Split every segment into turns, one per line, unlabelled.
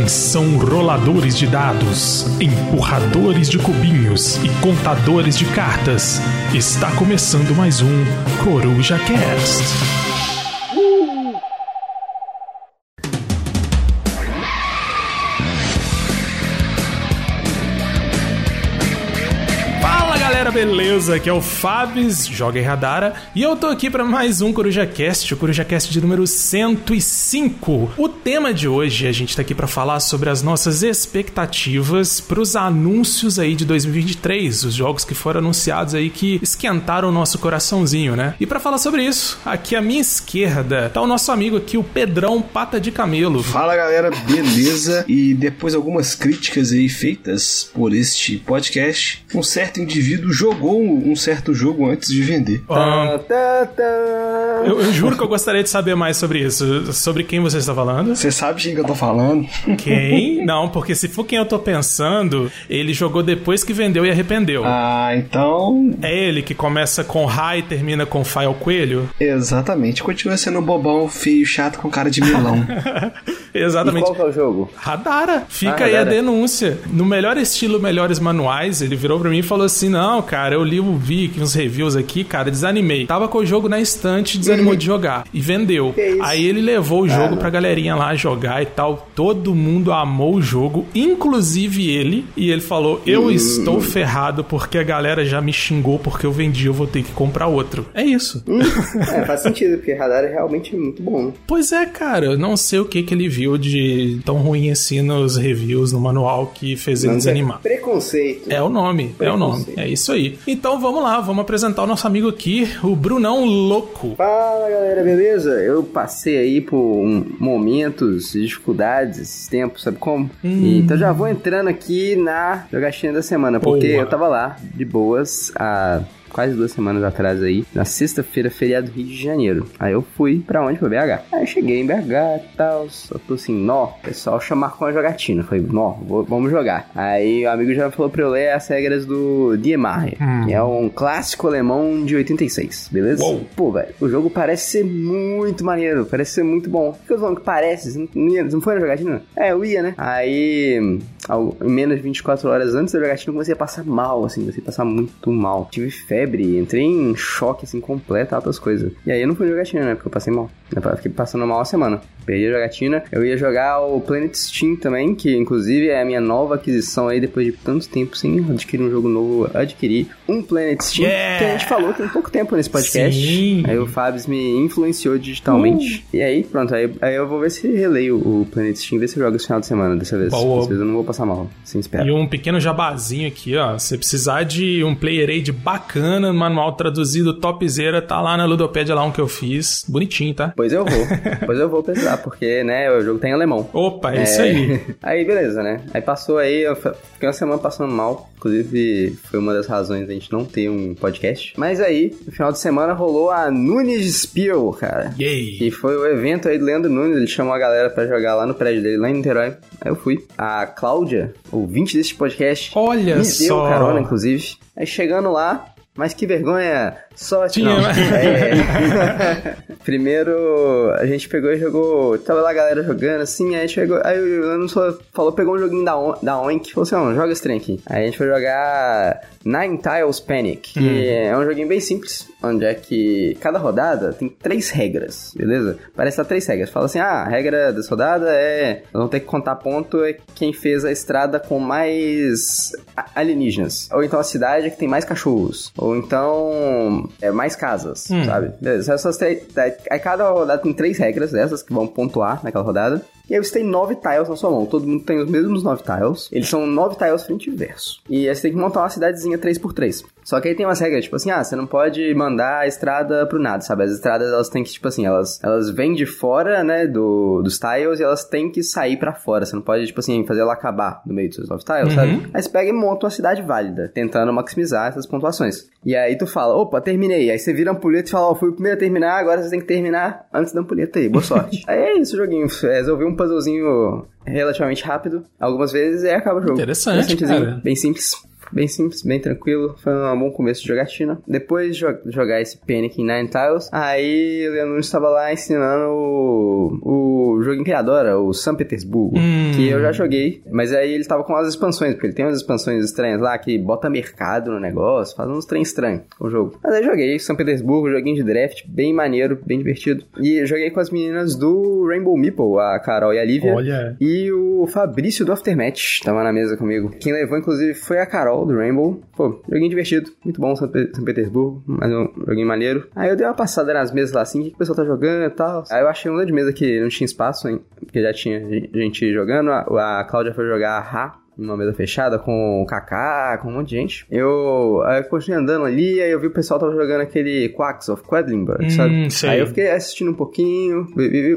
Atenção roladores de dados, empurradores de cubinhos e contadores de cartas. Está começando mais um Coruja Cast. Beleza? Aqui é o Fabs, joga em Radara, e eu tô aqui para mais um CorujaCast, o CorujaCast de número 105. O tema de hoje, a gente tá aqui para falar sobre as nossas expectativas pros anúncios aí de 2023, os jogos que foram anunciados aí que esquentaram o nosso coraçãozinho, né? E para falar sobre isso, aqui à minha esquerda tá o nosso amigo aqui, o Pedrão Pata de Camelo.
Fala galera, beleza? E depois algumas críticas aí feitas por este podcast, um certo indivíduo jogou jogou um certo jogo antes de vender.
Ah, tá, tá. Eu, eu, juro que eu gostaria de saber mais sobre isso. Sobre quem você está falando?
Você sabe quem que eu tô falando?
Quem? Não, porque se for quem eu tô pensando, ele jogou depois que vendeu e arrependeu.
Ah, então.
É ele que começa com Ra e termina com Fael Coelho?
Exatamente. Continua sendo bobão, feio, chato, com cara de melão.
Exatamente. E
qual que é o jogo?
Radara. Fica ah, aí Radara. a denúncia. No melhor estilo, melhores manuais, ele virou pra mim e falou assim: não, cara, eu li, vi uns reviews aqui, cara, desanimei. Tava com o jogo na estante, desanimou de jogar. E vendeu. Aí ele levou o jogo ah, pra galerinha lá jogar e tal. Todo mundo amou o jogo, inclusive ele. E ele falou: Eu hum. estou ferrado porque a galera já me xingou porque eu vendi, eu vou ter que comprar outro. É isso.
Hum. é, faz sentido, porque Radar é realmente muito bom.
Pois é, cara. Eu não sei o que, que ele viu de tão ruim assim nos reviews, no manual, que fez ele desanimar.
É preconceito.
É o nome, é o nome. É isso aí. Então vamos lá, vamos apresentar o nosso amigo aqui, o Brunão Louco.
Fala galera, beleza? Eu passei aí por momentos, dificuldades esses tempos, sabe como? Hum. Então já vou entrando aqui na jogatina da semana, porque Boa. eu tava lá, de boas, a quase duas semanas atrás aí, na sexta-feira, feriado do Rio de Janeiro. Aí eu fui pra onde? Pra BH. Aí eu cheguei em BH e tal, só tô assim, nó, pessoal chamar com a jogatina. Falei, nó, vamos jogar. Aí o amigo já falou pra eu ler as regras do DMR, hum. que é um clássico alemão de 86, beleza? Uou. Pô, velho, o jogo parece ser muito maneiro, parece ser muito bom. Por que eu tô falando que parece? Você não, ia, não foi na jogatina? É, eu ia, né? Aí, em menos de 24 horas antes da jogatina, comecei a passar mal, assim, comecei a passar muito mal. Tive febre entrei em choque, assim, completo, altas coisas. E aí eu não fui jogatina, né? Porque eu passei mal. Eu fiquei passando mal uma semana. Perdi a jogatina. Eu ia jogar o Planet Steam também, que inclusive é a minha nova aquisição aí, depois de tanto tempo sem adquirir um jogo novo, adquiri um Planet Steam, yeah! que a gente falou tem pouco tempo nesse podcast. Sim. Aí o Fabs me influenciou digitalmente. Uh. E aí, pronto, aí, aí eu vou ver se releio o Planet Steam, ver se eu jogo esse final de semana dessa vez. Boa. Dessa vez eu não vou passar mal, sem esperar.
E um pequeno jabazinho aqui, ó. Se precisar de um player aid bacana, bacana, manual traduzido topzera, tá lá na Ludopédia lá um que eu fiz. Bonitinho, tá?
Pois eu vou. pois eu vou pesquisar, porque, né, o jogo tem alemão.
Opa, é, isso aí.
aí, beleza, né? Aí passou aí, eu fiquei uma semana passando mal. Inclusive, foi uma das razões da gente não ter um podcast. Mas aí, no final de semana, rolou a Nunes Spiel, cara.
Yay!
E foi o evento aí do Leandro Nunes. Ele chamou a galera pra jogar lá no prédio dele, lá em Niterói. Aí eu fui. A Cláudia, ouvinte desse podcast,
Olha
me
só.
deu carona, inclusive. Aí chegando lá, mas que vergonha! Sorte Tinha, não. É. Primeiro, a gente pegou e jogou. Tava lá a galera jogando assim, aí chegou. Aí o Lano falou, pegou um joguinho da, On, da Oink e falou assim: não, joga esse trem aqui. Aí a gente foi jogar Nine Tiles Panic, que hum. é um joguinho bem simples, onde é que cada rodada tem três regras, beleza? Parece que três regras. Fala assim: ah, a regra dessa rodada é. Nós vamos ter que contar ponto é quem fez a estrada com mais alienígenas. Ou então a cidade que tem mais cachorros. Ou então é, mais casas, hum. sabe? Beleza, essas. Aí cada rodada tem três regras dessas que vão pontuar naquela rodada. E aí você tem nove tiles na sua mão. Todo mundo tem os mesmos nove tiles. Eles são nove tiles frente e verso. E aí você tem que montar uma cidadezinha 3x3. Só que aí tem umas regras, tipo assim, ah, você não pode mandar a estrada pro nada, sabe? As estradas, elas têm que, tipo assim, elas, elas vêm de fora, né, do, dos tiles e elas têm que sair para fora. Você não pode, tipo assim, fazer ela acabar no meio dos seus nove tiles, uhum. sabe? Aí você pega e monta uma cidade válida, tentando maximizar essas pontuações. E aí tu fala, opa, terminei. Aí você vira a ampulheta e fala, ó, oh, fui o primeiro a terminar, agora você tem que terminar antes da ampulheta aí. Boa sorte. aí é isso, joguinho. Resolvi um puzzlezinho relativamente rápido, algumas vezes, e acaba o jogo.
Interessante, cara.
Bem simples. Bem simples, bem tranquilo. Foi um bom começo de jogatina. Depois de jogar esse Panic em Nine Tiles, aí o Leandro estava lá ensinando o, o jogo criadora, o São Petersburgo, hum. que eu já joguei, mas aí ele estava com as expansões, porque ele tem umas expansões estranhas lá que bota mercado no negócio, faz uns trem estranhos o jogo. Mas aí joguei São Petersburgo, joguinho de draft, bem maneiro, bem divertido. E joguei com as meninas do Rainbow Meeple, a Carol e a Lívia.
Olha.
E o Fabrício do Aftermatch tava na mesa comigo. Quem levou, inclusive, foi a Carol do Rainbow. Pô, joguinho divertido, muito bom São, Petersburgo, mas um joguinho maneiro. Aí eu dei uma passada nas mesas lá assim, o que o pessoal tá jogando e tal. Aí eu achei uma de mesa que não tinha espaço, hein, porque já tinha gente jogando. A, a Cláudia foi jogar a Ra, numa mesa fechada com o Kaká, com um monte de gente. Eu, eu continuei andando ali, aí eu vi o pessoal tava jogando aquele Quacks of Quedlinburg, hum, sabe? Sei. Aí eu fiquei assistindo um pouquinho,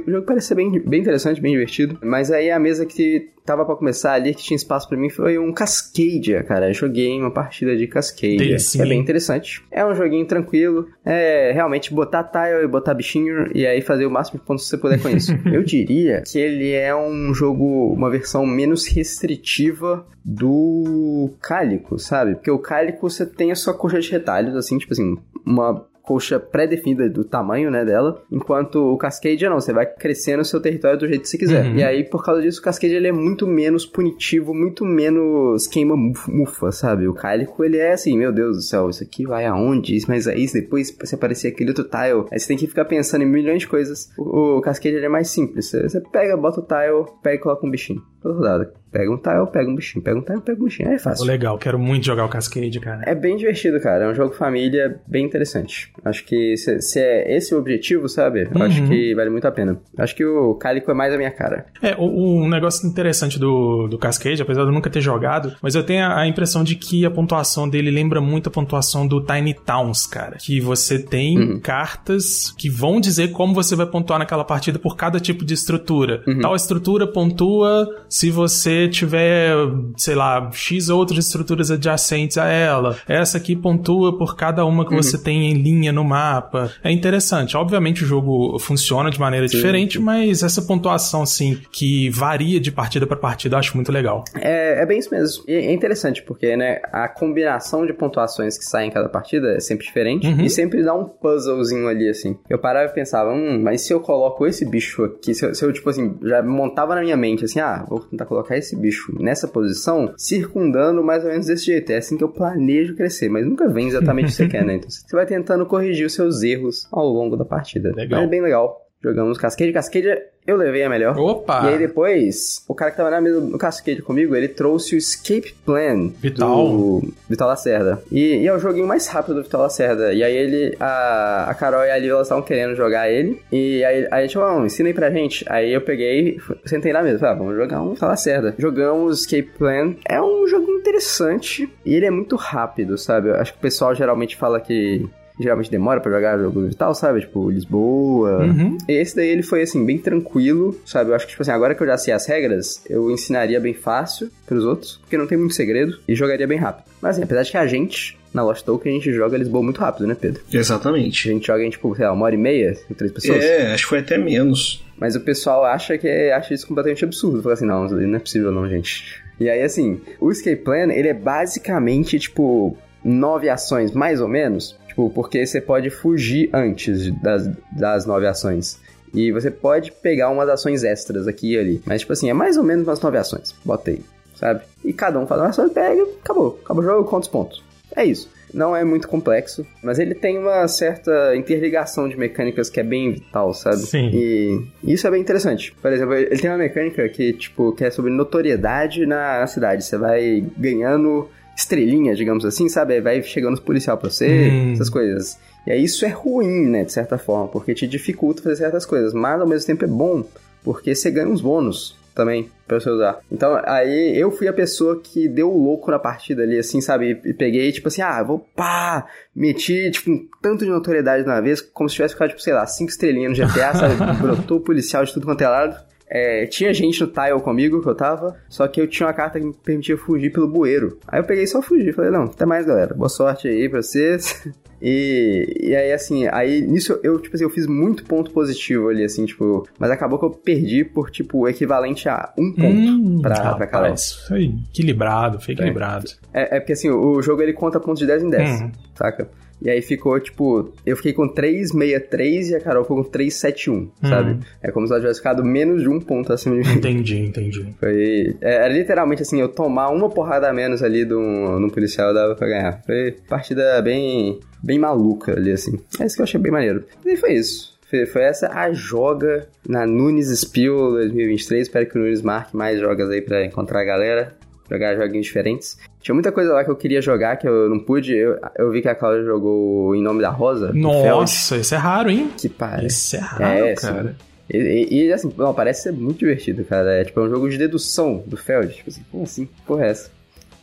o jogo parecia bem, bem interessante, bem divertido. Mas aí a mesa que tava para começar ali, que tinha espaço para mim, foi um Cascadia, cara. Eu joguei uma partida de Cascadia, que é bem interessante. É um joguinho tranquilo, é realmente botar tile e botar bichinho e aí fazer o máximo de pontos que você puder com isso. Eu diria que ele é um jogo, uma versão menos restritiva do Cálico, sabe? Porque o Cálico você tem a sua coxa de retalhos, assim, tipo assim, uma coxa pré-definida do tamanho, né, dela, enquanto o Cascade não, você vai crescendo o seu território do jeito que você quiser. Uhum. E aí, por causa disso, o Cascade ele é muito menos punitivo, muito menos queima-mufa, sabe? O Cálico, ele é assim, meu Deus do céu, isso aqui vai aonde? Mas aí, depois, se aparecer aquele outro tile, aí você tem que ficar pensando em milhões de coisas. O, o Cascade, ele é mais simples. Você, você pega, bota o tile, pega e coloca um bichinho. Toda rodada. Pega um tile, pega um bichinho, pega um tile, pega um bichinho. É fácil.
Legal, quero muito jogar o Cascade, cara.
É bem divertido, cara. É um jogo família bem interessante. Acho que se, se é esse o objetivo, sabe? Uhum. Acho que vale muito a pena. Acho que o Calico é mais a minha cara.
É, o, o negócio interessante do, do Cascade, apesar de eu nunca ter jogado, mas eu tenho a, a, impressão de que a pontuação dele lembra muito a pontuação do Tiny Towns, cara. Que você tem uhum. cartas que vão dizer como você vai pontuar naquela partida por cada tipo de estrutura. Uhum. Tal estrutura pontua se você tiver, sei lá, X outras estruturas adjacentes a ela. Essa aqui pontua por cada uma que uhum. você tem em linha no mapa. É interessante. Obviamente o jogo funciona de maneira sim, diferente, mas essa pontuação, assim, que varia de partida para partida, eu acho muito legal.
É, é bem isso mesmo. E é interessante, porque, né, a combinação de pontuações que saem em cada partida é sempre diferente uhum. e sempre dá um puzzlezinho ali, assim. Eu parava e pensava, hum, mas se eu coloco esse bicho aqui, se eu, se eu tipo assim, já montava na minha mente, assim, ah, vou tentar colocar esse bicho nessa posição, circundando mais ou menos desse jeito. É assim que eu planejo crescer, mas nunca vem exatamente o que você quer, né? Então você vai tentando corrigir os seus erros ao longo da partida. Legal. Mas é bem legal. Jogamos Cascade. Cascade eu levei a melhor.
Opa!
E aí depois, o cara que tava na mesa no Cascade comigo, ele trouxe o Escape Plan
Vital.
do Vital Lacerda. E, e é o joguinho mais rápido do Vital Lacerda. E aí ele, a, a Carol e a Lívia, elas estavam querendo jogar ele. E aí, aí a gente falou, ensina aí pra gente. Aí eu peguei, sentei na mesa, falei, ah, vamos jogar um Vital Lacerda. Jogamos Escape Plan. É um jogo interessante e ele é muito rápido, sabe? Eu acho que o pessoal geralmente fala que geralmente demora para jogar jogo e tal, sabe? Tipo, Lisboa. Uhum. Esse daí ele foi, assim, bem tranquilo, sabe? Eu acho que, tipo assim, agora que eu já sei as regras, eu ensinaria bem fácil pros outros, porque não tem muito segredo, e jogaria bem rápido. Mas, assim, apesar de que a gente, na Lost Token, a gente joga Lisboa muito rápido, né, Pedro?
Exatamente.
A gente joga em, tipo, sei lá, uma hora e meia, com três pessoas.
É, acho que foi até menos.
Mas o pessoal acha que é, acha isso completamente absurdo. Fala assim, não, não é possível não, gente. E aí, assim, o Escape Plan, ele é basicamente, tipo, nove ações, mais ou menos, Tipo, porque você pode fugir antes das, das nove ações. E você pode pegar umas ações extras aqui e ali. Mas, tipo assim, é mais ou menos umas nove ações. Botei, sabe? E cada um faz uma ação, pega, acabou. Acabou o jogo, quantos pontos. É isso. Não é muito complexo, mas ele tem uma certa interligação de mecânicas que é bem vital, sabe?
Sim.
E isso é bem interessante. Por exemplo, ele tem uma mecânica que, tipo, que é sobre notoriedade na, na cidade. Você vai ganhando estrelinha, digamos assim, sabe? vai chegando os policial pra você, hum. essas coisas. E aí isso é ruim, né, de certa forma, porque te dificulta fazer certas coisas, mas ao mesmo tempo é bom, porque você ganha uns bônus também para você usar. Então, aí eu fui a pessoa que deu o louco na partida ali, assim, sabe? E peguei, tipo assim, ah, vou pá, meti, tipo, um tanto de notoriedade na vez, como se tivesse ficado, tipo, sei lá, cinco estrelinhas no GTA, sabe? Brotou policial de tudo quanto é lado. É, tinha gente no tile comigo que eu tava, só que eu tinha uma carta que me permitia fugir pelo bueiro. Aí eu peguei só fugir, falei, não, até mais galera, boa sorte aí pra vocês. E, e aí, assim, aí nisso eu, tipo assim, eu fiz muito ponto positivo ali, assim, tipo, mas acabou que eu perdi por, tipo, equivalente a um ponto hum, pra, rapaz, pra Carol.
Foi equilibrado, foi equilibrado.
É, é, porque, assim, o jogo ele conta pontos de 10 em 10, hum. saca? E aí ficou, tipo, eu fiquei com 363 e a Carol ficou com 371, hum. sabe? É como se ela tivesse ficado menos de um ponto acima de
mim. Entendi, entendi.
Foi. É, literalmente assim, eu tomar uma porrada a menos ali de um, policial dava pra ganhar. Foi partida bem. bem maluca ali, assim. É isso que eu achei bem maneiro. E foi isso. Foi essa a joga na Nunes Spiel 2023. Espero que o Nunes marque mais jogas aí pra encontrar a galera jogar joguinhos diferentes. Tinha muita coisa lá que eu queria jogar que eu não pude. Eu, eu vi que a Cláudia jogou Em Nome da Rosa.
Nossa, isso é raro, hein?
Que pare.
Isso é raro, é, cara.
E, e, e, assim, não, parece ser muito divertido, cara. É tipo é um jogo de dedução do Feld. Tipo assim, como assim? Porra, é essa?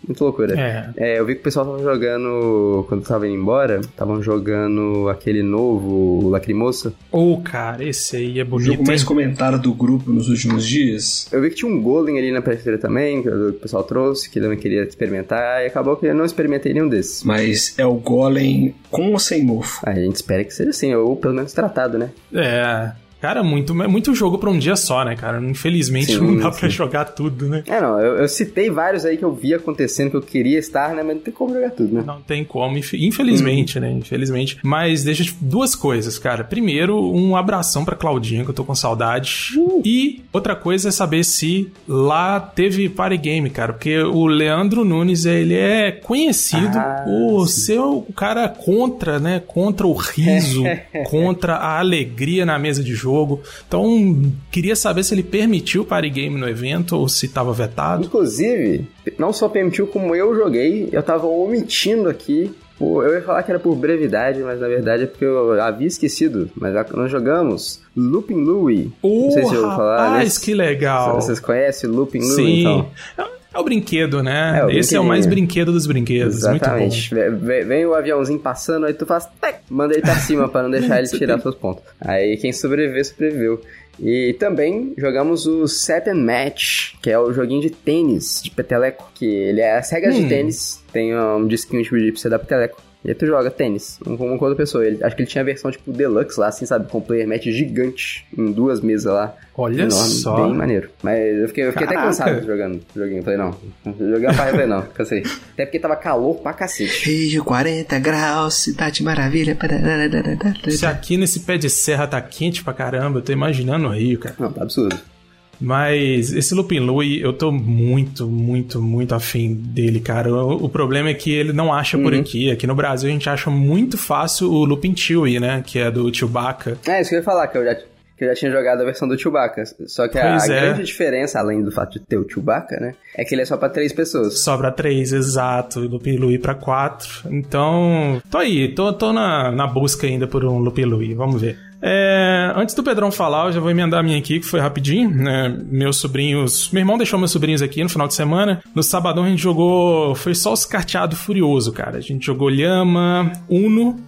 Muito loucura. É. é. eu vi que o pessoal tava jogando, quando tava indo embora, estavam jogando aquele novo, o Lacrimosa.
Ô, oh, cara, esse aí é bonito. O jogo
mais comentado do grupo nos últimos dias.
Eu vi que tinha um Golem ali na prateleira também, que o pessoal trouxe, que ele também queria experimentar, e acabou que eu não experimentei nenhum desses.
Mas é o Golem com ou sem mofo?
A gente espera que seja assim, ou pelo menos tratado, né?
É. Cara, muito, muito jogo pra um dia só, né, cara? Infelizmente sim, não dá pra jogar tudo, né?
É, não, eu, eu, citei vários aí que eu vi acontecendo, que eu queria estar, né? Mas não tem como jogar tudo, né?
Não tem como, infelizmente, uhum. né? Infelizmente. Mas deixa eu duas coisas, cara. Primeiro, um abração pra Claudinha, que eu tô com saudade. Uh. E outra coisa é saber se lá teve party game, cara. Porque o Leandro Nunes, ele é conhecido ah, por sim. ser o cara contra, né? Contra o riso, contra a alegria na mesa de jogo jogo. Então, queria saber se ele permitiu o party game no evento ou se estava vetado.
Inclusive, não só permitiu como eu joguei, eu estava omitindo aqui eu ia falar que era por brevidade, mas na verdade é porque eu havia esquecido. Mas nós jogamos Looping Louie.
Oh, não sei se eu vou falar, né? que legal.
Vocês conhecem Looping Louie, Sim. então?
É o brinquedo, né? É, o Esse é o mais brinquedo dos brinquedos. Exatamente.
Vem, vem, o aviãozinho passando, aí tu faz. Tec, manda ele pra cima pra não deixar ele tirar seus pontos. Aí quem sobreviver, sobreviveu. E também jogamos o Seven Match, que é o joguinho de tênis de peteleco. Que ele é as regras hum. de tênis. Tem um disquinho tipo de pra você dar peteleco. E aí tu joga tênis, um com outra pessoa. Ele, acho que ele tinha a versão tipo deluxe lá, assim, sabe? Com player match gigante em duas mesas lá.
Olha enorme, só.
Bem maneiro. Mas eu fiquei, eu fiquei até cansado jogando joguinho. Falei, não. Joguei uma parada, falei, não, cansei. Até porque tava calor pra cacete.
Rio 40 graus, cidade maravilha.
Se aqui nesse pé de serra tá quente pra caramba, eu tô imaginando o Rio, cara.
Não, tá absurdo.
Mas esse Lupin Louie, eu tô muito, muito, muito afim dele, cara. O, o problema é que ele não acha uhum. por aqui. Aqui no Brasil a gente acha muito fácil o Lupin Chewie, né? Que é do Chewbacca.
É, isso que eu ia falar, que eu já, que eu já tinha jogado a versão do Chewbacca. Só que a, a é. grande diferença, além do fato de ter o Chewbacca, né? É que ele é só pra três pessoas.
Só pra três, exato. Lupin Louie pra quatro. Então, tô aí. Tô, tô na, na busca ainda por um Lupin Louie. Vamos ver. É, antes do Pedrão falar, eu já vou emendar a minha aqui, que foi rapidinho. Né? Meus sobrinhos. Meu irmão deixou meus sobrinhos aqui no final de semana. No sabadão a gente jogou. Foi só os carteado furioso, cara. A gente jogou Lhama, Uno.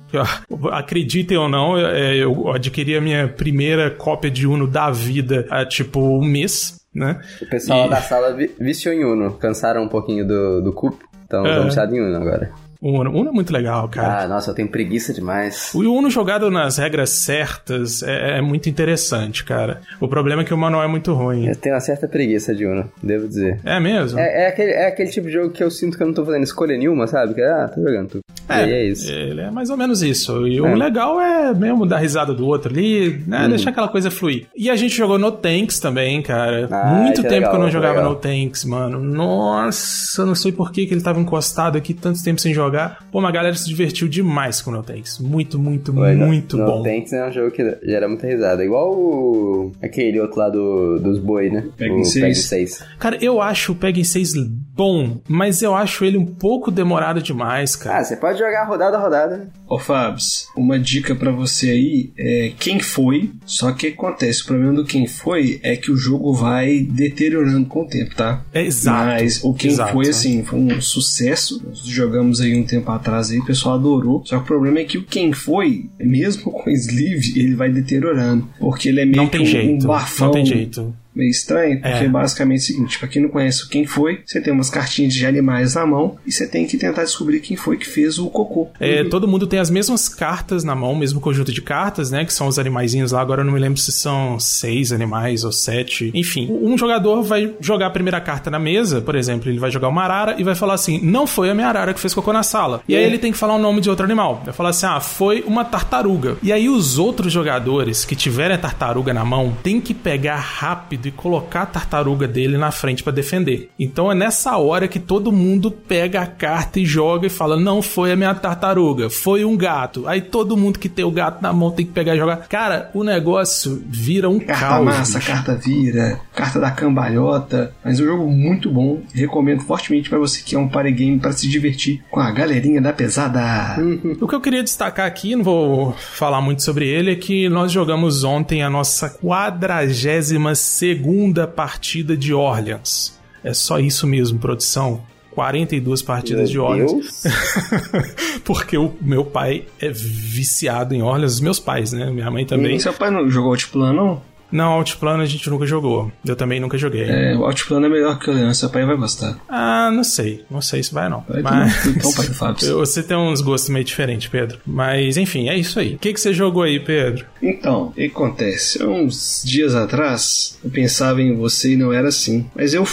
Acreditem ou não, é, eu adquiri a minha primeira cópia de Uno da vida há tipo um mês. Né?
O pessoal e... da sala viciou em Uno, cansaram um pouquinho do, do cupo, então é. vamos em Uno agora.
O Uno. Uno é muito legal, cara.
Ah, nossa, eu tenho preguiça demais.
O Uno jogado nas regras certas é, é, muito interessante, cara. O problema é que o manual é muito ruim.
Eu tenho uma certa preguiça de Uno, devo dizer.
É mesmo?
É, é, aquele, é aquele tipo de jogo que eu sinto que eu não tô fazendo escolha nenhuma, sabe? Que, ah, tô jogando tudo.
É, é isso. Ele é mais ou menos isso. E é. o legal é mesmo dar risada do outro ali, né? Hum. Deixar aquela coisa fluir. E a gente jogou no Tanks também, cara. Ah, Muito tempo legal, que eu não jogava legal. no Tanks, mano. Nossa, não sei por que, que ele tava encostado aqui tanto tempo sem jogar. Pô, uma galera se divertiu demais com o No Tanks. Muito, muito, Foi, muito no, bom.
No Tanks é um jogo que gera muita risada. Igual o... aquele outro lá do, dos boi, né?
Peg 6.
6.
Cara, eu acho o Peg 6 bom, mas eu acho ele um pouco demorado demais, cara.
Ah, você pode jogar rodada a rodada.
Ô, Fabs, uma dica para você aí é quem foi, só que acontece, o problema do quem foi é que o jogo vai deteriorando com o tempo, tá?
É, exato.
Mas o quem exato. foi, assim, foi um sucesso. Nós jogamos aí um tempo atrás aí, o pessoal adorou. Só que o problema é que o quem foi, mesmo com sleeve, ele vai deteriorando. Porque ele é meio
não tem
que um,
jeito,
um bafão.
Não tem jeito
meio estranho, porque é. basicamente é o seguinte: pra quem não conhece quem foi, você tem umas cartinhas de animais na mão e você tem que tentar descobrir quem foi que fez o cocô.
É, uhum. todo mundo tem as mesmas cartas na mão, mesmo conjunto de cartas, né? Que são os animaizinhos lá. Agora eu não me lembro se são seis animais ou sete. Enfim, um jogador vai jogar a primeira carta na mesa, por exemplo, ele vai jogar uma arara e vai falar assim: não foi a minha arara que fez cocô na sala. E aí é. ele tem que falar o nome de outro animal. Vai falar assim: ah, foi uma tartaruga. E aí os outros jogadores que tiverem a tartaruga na mão tem que pegar rápido e colocar a tartaruga dele na frente para defender. Então é nessa hora que todo mundo pega a carta e joga e fala: não foi a minha tartaruga, foi um gato. Aí todo mundo que tem o gato na mão tem que pegar e jogar. Cara, o negócio vira um
carta
caos.
Massa, bicho. carta vira, carta da cambalhota. Mas é um jogo muito bom. Recomendo fortemente para você que é um party game para se divertir com a galerinha da pesada.
Uhum. O que eu queria destacar aqui, não vou falar muito sobre ele, é que nós jogamos ontem a nossa quadragésima segunda partida de Orleans. É só isso mesmo, produção. 42 partidas meu de Orleans. Porque o meu pai é viciado em Orleans, os meus pais, né? Minha mãe também. E
seu pai não jogou Altiplano?
Não, Outplano a gente nunca jogou. Eu também nunca joguei.
É, o Outplano é melhor que o Leão, seu pai vai gostar.
Ah, não sei. Não sei se vai não. Vai Mas...
Então, pai do Fábio.
Você tem uns gostos meio diferentes, Pedro. Mas, enfim, é isso aí. O que, que você jogou aí, Pedro?
Então, o que acontece? Uns dias atrás, eu pensava em você e não era assim. Mas eu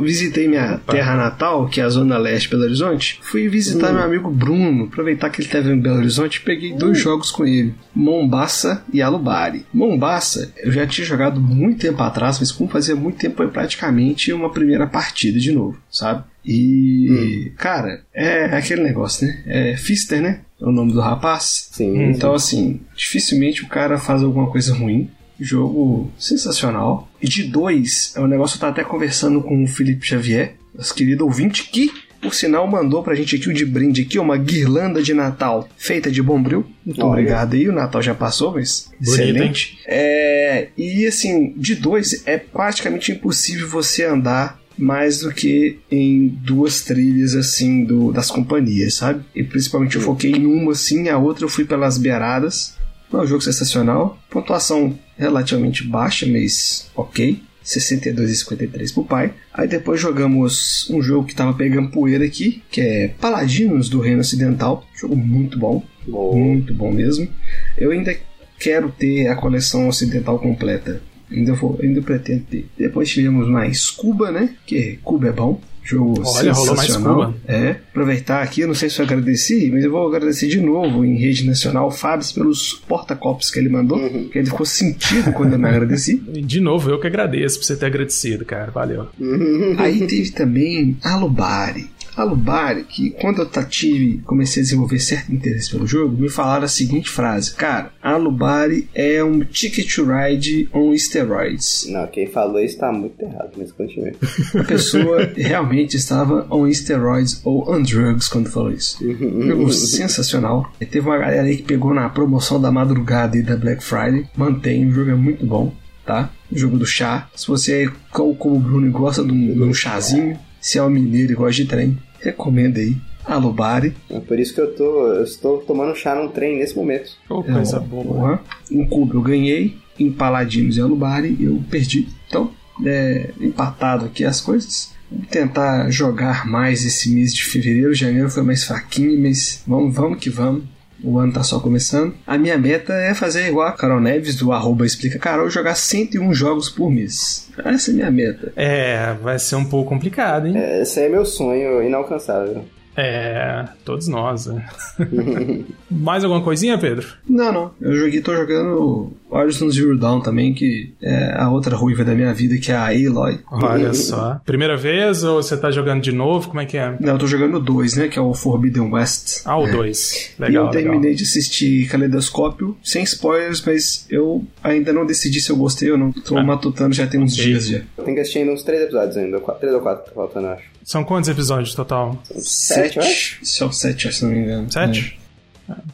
visitei minha Opa. terra natal, que é a Zona Leste Belo Horizonte. Fui visitar hum. meu amigo Bruno, aproveitar que ele esteve em Belo Horizonte e peguei hum. dois jogos com ele. Mombasa e Alubari. Mombasa, eu já tinha jogado muito tempo atrás, mas como fazia muito tempo, foi praticamente uma primeira partida de novo, sabe? E, hum. cara, é aquele negócio, né? É Fister, né? É o nome do rapaz.
Sim.
Então, assim, dificilmente o cara faz alguma coisa ruim. Jogo sensacional. E de dois, é um negócio que eu tava até conversando com o Felipe Xavier, nosso querido ouvinte, que por sinal, mandou pra gente aqui o de brinde aqui, uma guirlanda de Natal feita de bombril. Muito Olha. obrigado aí, o Natal já passou, mas Bonito, excelente. É, e assim, de dois, é praticamente impossível você andar mais do que em duas trilhas assim do, das companhias, sabe? E principalmente eu foquei em uma assim, a outra eu fui pelas beiradas. É um jogo sensacional, pontuação relativamente baixa, mas ok. 62 e 53 pro pai. Aí depois jogamos um jogo que tava pegando poeira aqui, que é Paladinos do Reino Ocidental. Jogo muito bom. bom. Muito bom mesmo. Eu ainda quero ter a coleção ocidental completa. Ainda, vou, ainda pretendo ter. Depois tivemos mais Cuba, né? Que Cuba é bom. Jogo Olha, sensacional. É, aproveitar aqui, eu não sei se eu agradeci, mas eu vou agradecer de novo em rede nacional o Fábio pelos porta-copos que ele mandou, uhum. que ele ficou sentido quando eu me agradeci.
De novo, eu que agradeço por você ter agradecido, cara. Valeu.
Uhum. Aí teve também Alubari. Alubari, que quando eu tive, comecei a desenvolver certo interesse pelo jogo, me falaram a seguinte frase: Cara, Alubari é um Ticket to Ride on steroids.
Não, quem falou isso tá muito errado, mas continue.
A pessoa realmente estava on steroids ou on drugs quando falou isso. Um jogo sensacional. E teve uma galera aí que pegou na promoção da madrugada e da Black Friday. Mantém, o jogo é muito bom, tá? O jogo do chá. Se você, como o Bruno, gosta de um, de um chazinho, se é um mineiro e gosta de trem, recomendo aí. Alubari.
É por isso que eu tô. Eu estou tomando chá num trem nesse momento.
Oh, coisa é, boa.
Em Cuba eu ganhei, em Paladinos e Alubari eu perdi. Então, é, empatado aqui as coisas. Vou tentar jogar mais esse mês de fevereiro. Janeiro foi mais fraquinho, mas vamos, vamos que vamos. O ano tá só começando. A minha meta é fazer igual a Carol Neves, do arroba Explica Carol, jogar 101 jogos por mês. Essa é a minha meta.
É, vai ser um pouco complicado, hein?
É, esse é meu sonho inalcançável.
É, todos nós, né? Mais alguma coisinha, Pedro?
Não, não. Eu joguei, tô jogando Horizon Zero Dawn também, que é a outra ruiva da minha vida, que é a Aloy.
Olha só. Primeira vez ou você tá jogando de novo? Como é que é?
Não, eu tô jogando dois, né? Que é o Forbidden West.
Ah, o
é.
dois.
Legal. E eu terminei legal. de assistir Caleidoscópio, sem spoilers, mas eu ainda não decidi se eu gostei ou não. Tô ah. matutando já tem uns okay. dias já.
Tem que assistir uns três episódios ainda. Três ou quatro faltando, acho.
São quantos episódios total?
Sete, acho.
São sete, se não me engano.
Sete? É.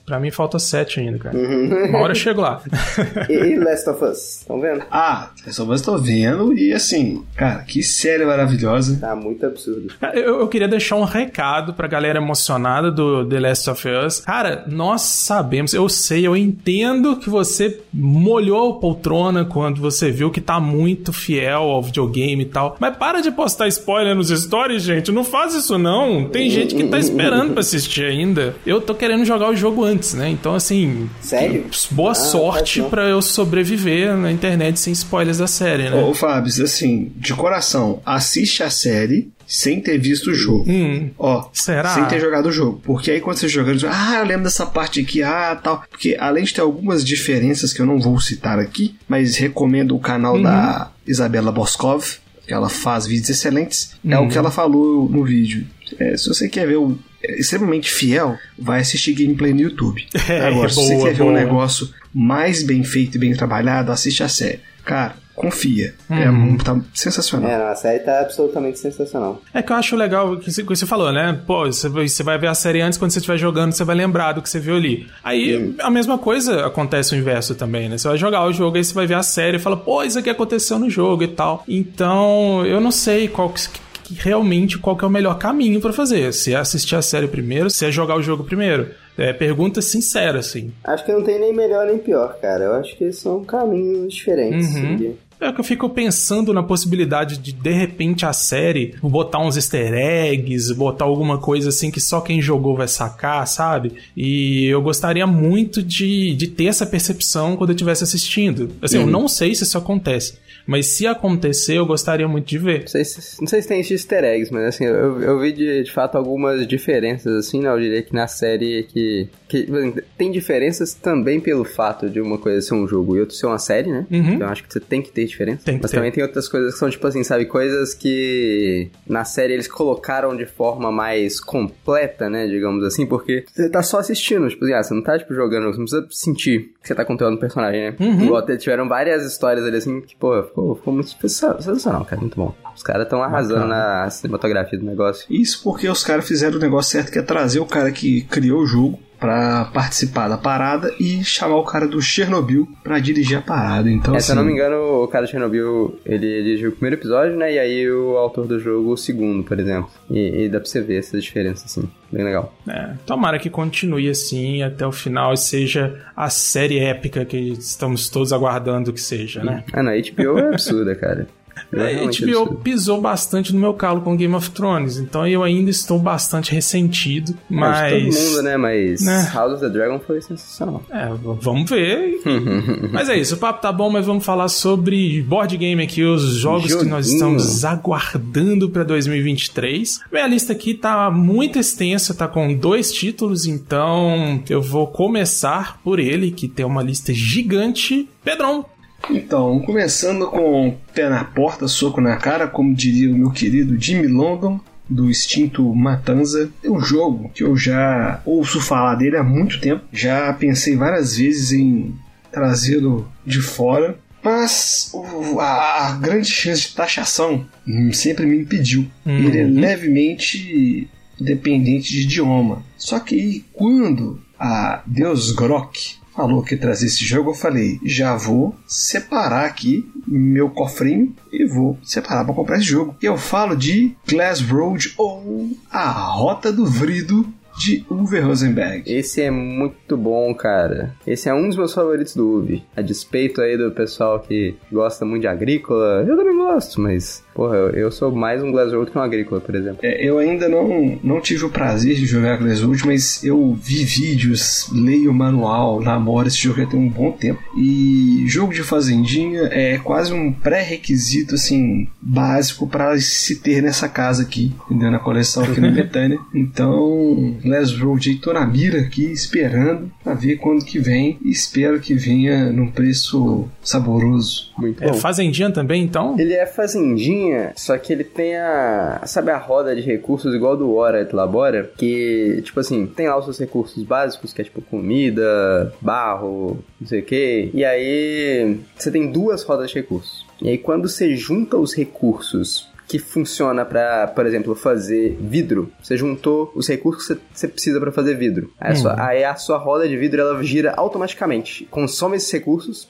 Pra mim falta 7 ainda, cara. Uhum. Uma hora eu chego lá.
e, e Last of Us? Estão vendo?
Ah, Last of Us tô vendo e assim, cara, que série maravilhosa.
Tá muito absurdo.
Eu, eu queria deixar um recado pra galera emocionada do The Last of Us. Cara, nós sabemos, eu sei, eu entendo que você molhou a poltrona quando você viu que tá muito fiel ao videogame e tal. Mas para de postar spoiler nos stories, gente. Não faz isso não. Tem gente que tá esperando pra assistir ainda. Eu tô querendo jogar o jogo antes, né? Então, assim.
Sério?
Boa ah, sorte para eu sobreviver na internet sem spoilers da série, né?
Ô, Fábio, assim, de coração, assiste a série sem ter visto o jogo.
Hum,
Ó,
será?
Sem ter jogado o jogo. Porque aí quando você jogando, ah, eu lembro dessa parte aqui, ah, tal. Porque além de ter algumas diferenças que eu não vou citar aqui, mas recomendo o canal uhum. da Isabela Boscov, que ela faz vídeos excelentes. Uhum. É o que uhum. ela falou no vídeo. É, se você quer ver o extremamente fiel, vai assistir gameplay no YouTube. É, Agora, se você quer boa. ver um negócio mais bem feito e bem trabalhado, assiste a série. Cara, confia. É uhum. É tá sensacional.
É, não, a série tá absolutamente sensacional.
É que eu acho legal o que você falou, né? Pô, você vai ver a série antes, quando você estiver jogando, você vai lembrar do que você viu ali. Aí uhum. a mesma coisa acontece o inverso também, né? Você vai jogar o jogo, aí você vai ver a série e fala, pô, isso aqui aconteceu no jogo e tal. Então, eu não sei qual que realmente qual que é o melhor caminho para fazer. Se é assistir a série primeiro, se é jogar o jogo primeiro. É pergunta sincera, assim.
Acho que não tem nem melhor nem pior, cara. Eu acho que são caminhos diferentes.
Uhum. É que eu fico pensando na possibilidade de, de repente, a série botar uns easter eggs, botar alguma coisa assim que só quem jogou vai sacar, sabe? E eu gostaria muito de, de ter essa percepção quando eu estivesse assistindo. Assim, uhum. eu não sei se isso acontece. Mas se acontecer, eu gostaria muito de ver.
Não sei se, não sei se tem easter eggs, mas assim, eu, eu vi de, de fato algumas diferenças, assim, né? Eu diria que na série que, que. Tem diferenças também pelo fato de uma coisa ser um jogo e outra ser uma série, né? Uhum. Então eu acho que você tem que ter diferença.
Tem
mas
ter.
também tem outras coisas que são, tipo assim, sabe? Coisas que na série eles colocaram de forma mais completa, né? Digamos assim, porque você tá só assistindo, tipo assim, ah, você não tá, tipo, jogando, você não precisa sentir que você tá controlando o personagem, né? Uhum. Igual tiveram várias histórias ali assim que, pô, ficou, ficou muito sensacional, cara. Muito bom. Os caras estão arrasando Bacana. na cinematografia do negócio.
Isso porque os caras fizeram o negócio certo, que é trazer o cara que criou o jogo para participar da parada e chamar o cara do Chernobyl para dirigir a parada. Então,
é,
assim...
Se eu não me engano, o cara do Chernobyl ele dirigiu o primeiro episódio, né? E aí o autor do jogo o segundo, por exemplo. E, e dá pra você ver essa diferença, assim. Bem legal.
É, tomara que continue assim até o final e seja a série épica que estamos todos aguardando que seja, né?
Ah, não, a HBO é absurda, cara.
É, a HBO pisou bastante no meu calo com Game of Thrones, então eu ainda estou bastante ressentido, mas...
É, todo mundo, né? Mas né? House of the Dragon foi sensacional.
É, vamos ver. mas é isso, o papo tá bom, mas vamos falar sobre board game aqui, os jogos Joguinho. que nós estamos aguardando para 2023. Minha lista aqui tá muito extensa, tá com dois títulos, então eu vou começar por ele, que tem uma lista gigante. Pedrão,
então, começando com pé na porta, soco na cara, como diria o meu querido Jimmy London, do extinto Matanza. É um jogo que eu já ouço falar dele há muito tempo. Já pensei várias vezes em trazê-lo de fora. Mas a, grande chance de taxação sempre me impediu. Uhum. Ele é levemente dependente de idioma. Só que quando a Deus Grok falou que trazer esse jogo, eu falei, já vou separar aqui meu cofrinho e vou separar para comprar esse jogo. E eu falo de Glass Road ou A Rota do Vrido de Uwe Rosenberg.
Esse é muito bom, cara. Esse é um dos meus favoritos do Uwe. A despeito aí do pessoal que gosta muito de agrícola, eu também gosto, mas Porra, eu, sou mais um Glassroad que um Agrícola, por exemplo.
É, eu ainda não, não tive o prazer de jogar Glassroad, mas eu vi vídeos, leio o manual, namoro esse jogo já tem um bom tempo. E jogo de fazendinha é quase um pré-requisito, assim, básico para se ter nessa casa aqui, entendeu? Na coleção aqui no Betânia. Então, Glassroad aí, tô na mira aqui, esperando pra ver quando que vem. E espero que venha num preço saboroso.
Muito é bom. É fazendinha também, então?
Ele é fazendinha só que ele tem a. Sabe a roda de recursos igual do Hora et Labora? Que, tipo assim, tem lá os seus recursos básicos, que é tipo comida, barro, não sei o que. E aí você tem duas rodas de recursos. E aí quando você junta os recursos que funciona para, por exemplo, fazer vidro. Você juntou os recursos que você precisa para fazer vidro. Aí, a sua, uhum. aí, a sua, roda de vidro ela gira automaticamente, consome esses recursos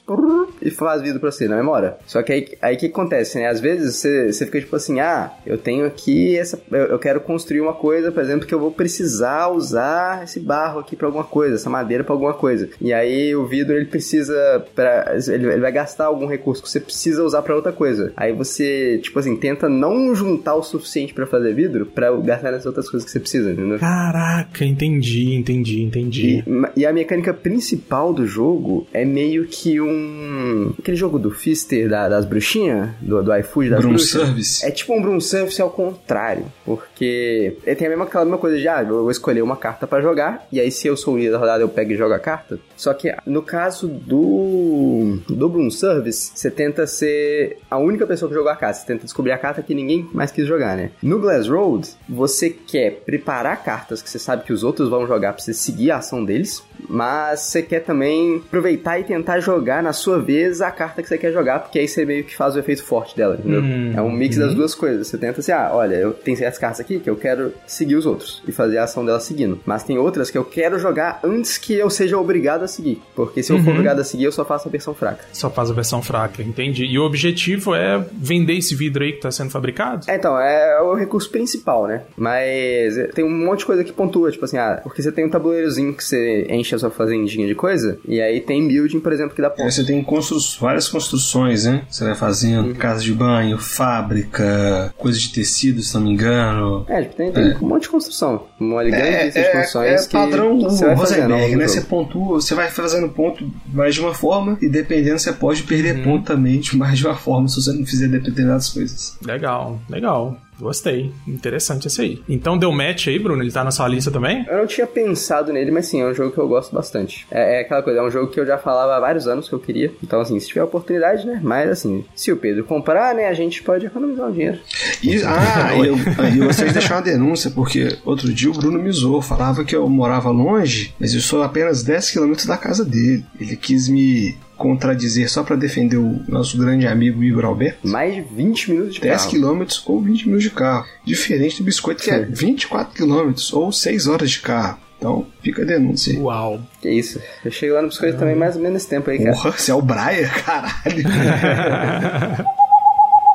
e faz vidro para você na memória. Só que aí, aí que acontece, né? Às vezes você, você fica tipo assim, ah, eu tenho aqui essa, eu, eu quero construir uma coisa, por exemplo, que eu vou precisar usar esse barro aqui para alguma coisa, essa madeira para alguma coisa. E aí o vidro ele precisa para ele, ele vai gastar algum recurso que você precisa usar para outra coisa. Aí você, tipo assim, tenta não juntar o suficiente para fazer vidro para gastar nessas outras coisas que você precisa, entendeu?
Caraca, entendi, entendi, entendi.
E, e, a mecânica principal do jogo é meio que um. aquele jogo do Fister da, das bruxinhas, do, do iFood das
Broom bruxas. Service.
É tipo um Broom Service ao contrário. Porque ele tem a mesma, aquela mesma coisa de, ah, eu vou escolher uma carta para jogar, e aí se eu sou o líder da rodada eu pego e jogo a carta. Só que no caso do. Do Broom Service, você tenta ser a única pessoa que jogou a carta. Você tenta descobrir a carta que ninguém mais quis jogar, né? No Glass Road, você quer preparar cartas que você sabe que os outros vão jogar pra você seguir a ação deles, mas você quer também aproveitar e tentar jogar na sua vez a carta que você quer jogar, porque aí você meio que faz o efeito forte dela, entendeu? Hum, é um mix hum. das duas coisas. Você tenta assim, ah, olha, eu tenho certas cartas aqui que eu quero seguir os outros e fazer a ação dela seguindo, mas tem outras que eu quero jogar antes que eu seja obrigado a seguir, porque se eu for uhum. obrigado a seguir, eu só faço a versão fraca.
Só faz a versão fraca, entendi. E o objetivo é vender esse vidro aí que tá sendo fabricado?
É, então, é o recurso principal, né? Mas tem um monte de coisa que pontua, tipo assim, ah, porque você tem um tabuleirozinho que você enche a sua fazendinha de coisa, e aí tem building, por exemplo, que dá ponto.
Aí você tem constru várias construções, né? Você vai fazendo uhum. casa de banho, fábrica, coisa de tecido, se não me engano.
É, tipo, tem, tem é. um monte de construção. Uma grande é, lista de construções é,
é padrão você vai Rosenberg, né? Você pontua, você vai fazendo ponto mais de uma forma, e dependendo você pode perder uhum. ponto também de mais de uma forma se você não fizer determinadas coisas.
Legal, legal. Gostei. Interessante esse aí. Então deu match aí, Bruno? Ele tá na sua lista também?
Eu não tinha pensado nele, mas sim, é um jogo que eu gosto bastante. É, é, aquela coisa, é um jogo que eu já falava há vários anos que eu queria. Então, assim, se tiver oportunidade, né? Mas, assim, se o Pedro comprar, né, a gente pode economizar um dinheiro.
E, ah, e, eu, e vocês deixaram uma denúncia, porque outro dia o Bruno me zoou, falava que eu morava longe, mas eu sou apenas 10 quilômetros da casa dele. Ele quis me contradizer só para defender o nosso grande amigo Igor Alberto.
Mais de 20 minutos de 10
carro. 10 quilômetros ou 20 minutos de carro. Diferente do biscoito que é 24 quilômetros ou 6 horas de carro. Então, fica a denúncia aí.
Uau.
Que isso. Eu cheguei lá no biscoito também mais ou menos nesse tempo aí, cara.
Porra, você é o Brian, caralho.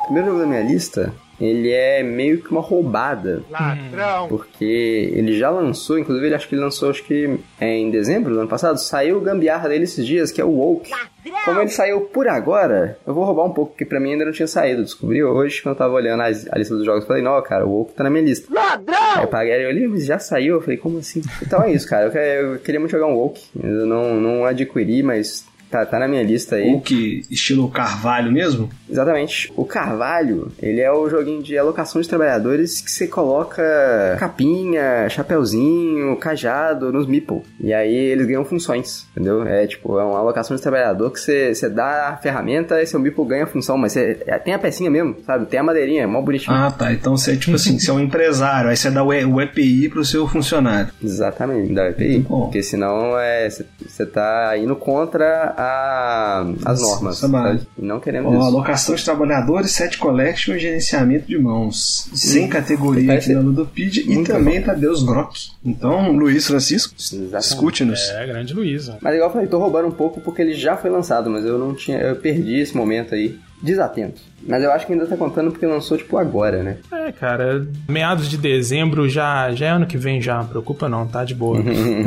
Primeiro jogo da minha lista ele é meio que uma roubada. Ladrão! Porque ele já lançou, inclusive ele acho que ele lançou acho que é em dezembro do ano passado, saiu o gambiarra dele esses dias, que é o Woke. Ladrão! Como ele saiu por agora, eu vou roubar um pouco, porque pra mim ainda não tinha saído. Descobri hoje, quando eu tava olhando a, a lista dos jogos, falei, não, cara, o Woke tá na minha lista. Ladrão! Aí eu paguei, eu olhei, mas já saiu? Eu falei, como assim? Então é isso, cara, eu, eu queria muito jogar um Woke, eu não, não adquiri, mas Tá, tá na minha lista aí.
O que estilo Carvalho mesmo?
Exatamente. O Carvalho, ele é o joguinho de alocação de trabalhadores que você coloca capinha, chapeuzinho, cajado nos meeple. E aí eles ganham funções, entendeu? É tipo, é uma alocação de trabalhador que você, você dá a ferramenta e seu meeple ganha função, mas você é, tem a pecinha mesmo, sabe? Tem a madeirinha, é mó bonitinho.
Ah, tá. Então você é tipo assim, você é um empresário, aí você dá o EPI pro seu funcionário.
Exatamente, dá o EPI. Porque senão é, você tá indo contra a, as normas. Sabe? Não queremos isso.
Alocação de trabalhadores, set collection e gerenciamento de mãos. Sem hum, categoria aqui na Ludopedia e também tá Deus Grok. Então, Luiz Francisco, escute-nos.
É, grande Luiz.
Mas igual eu falei, tô roubando um pouco porque ele já foi lançado, mas eu não tinha. Eu perdi esse momento aí desatento. Mas eu acho que ainda tá contando porque lançou, tipo, agora, né?
É, cara, meados de dezembro já, já é ano que vem já, não preocupa não, tá de boa.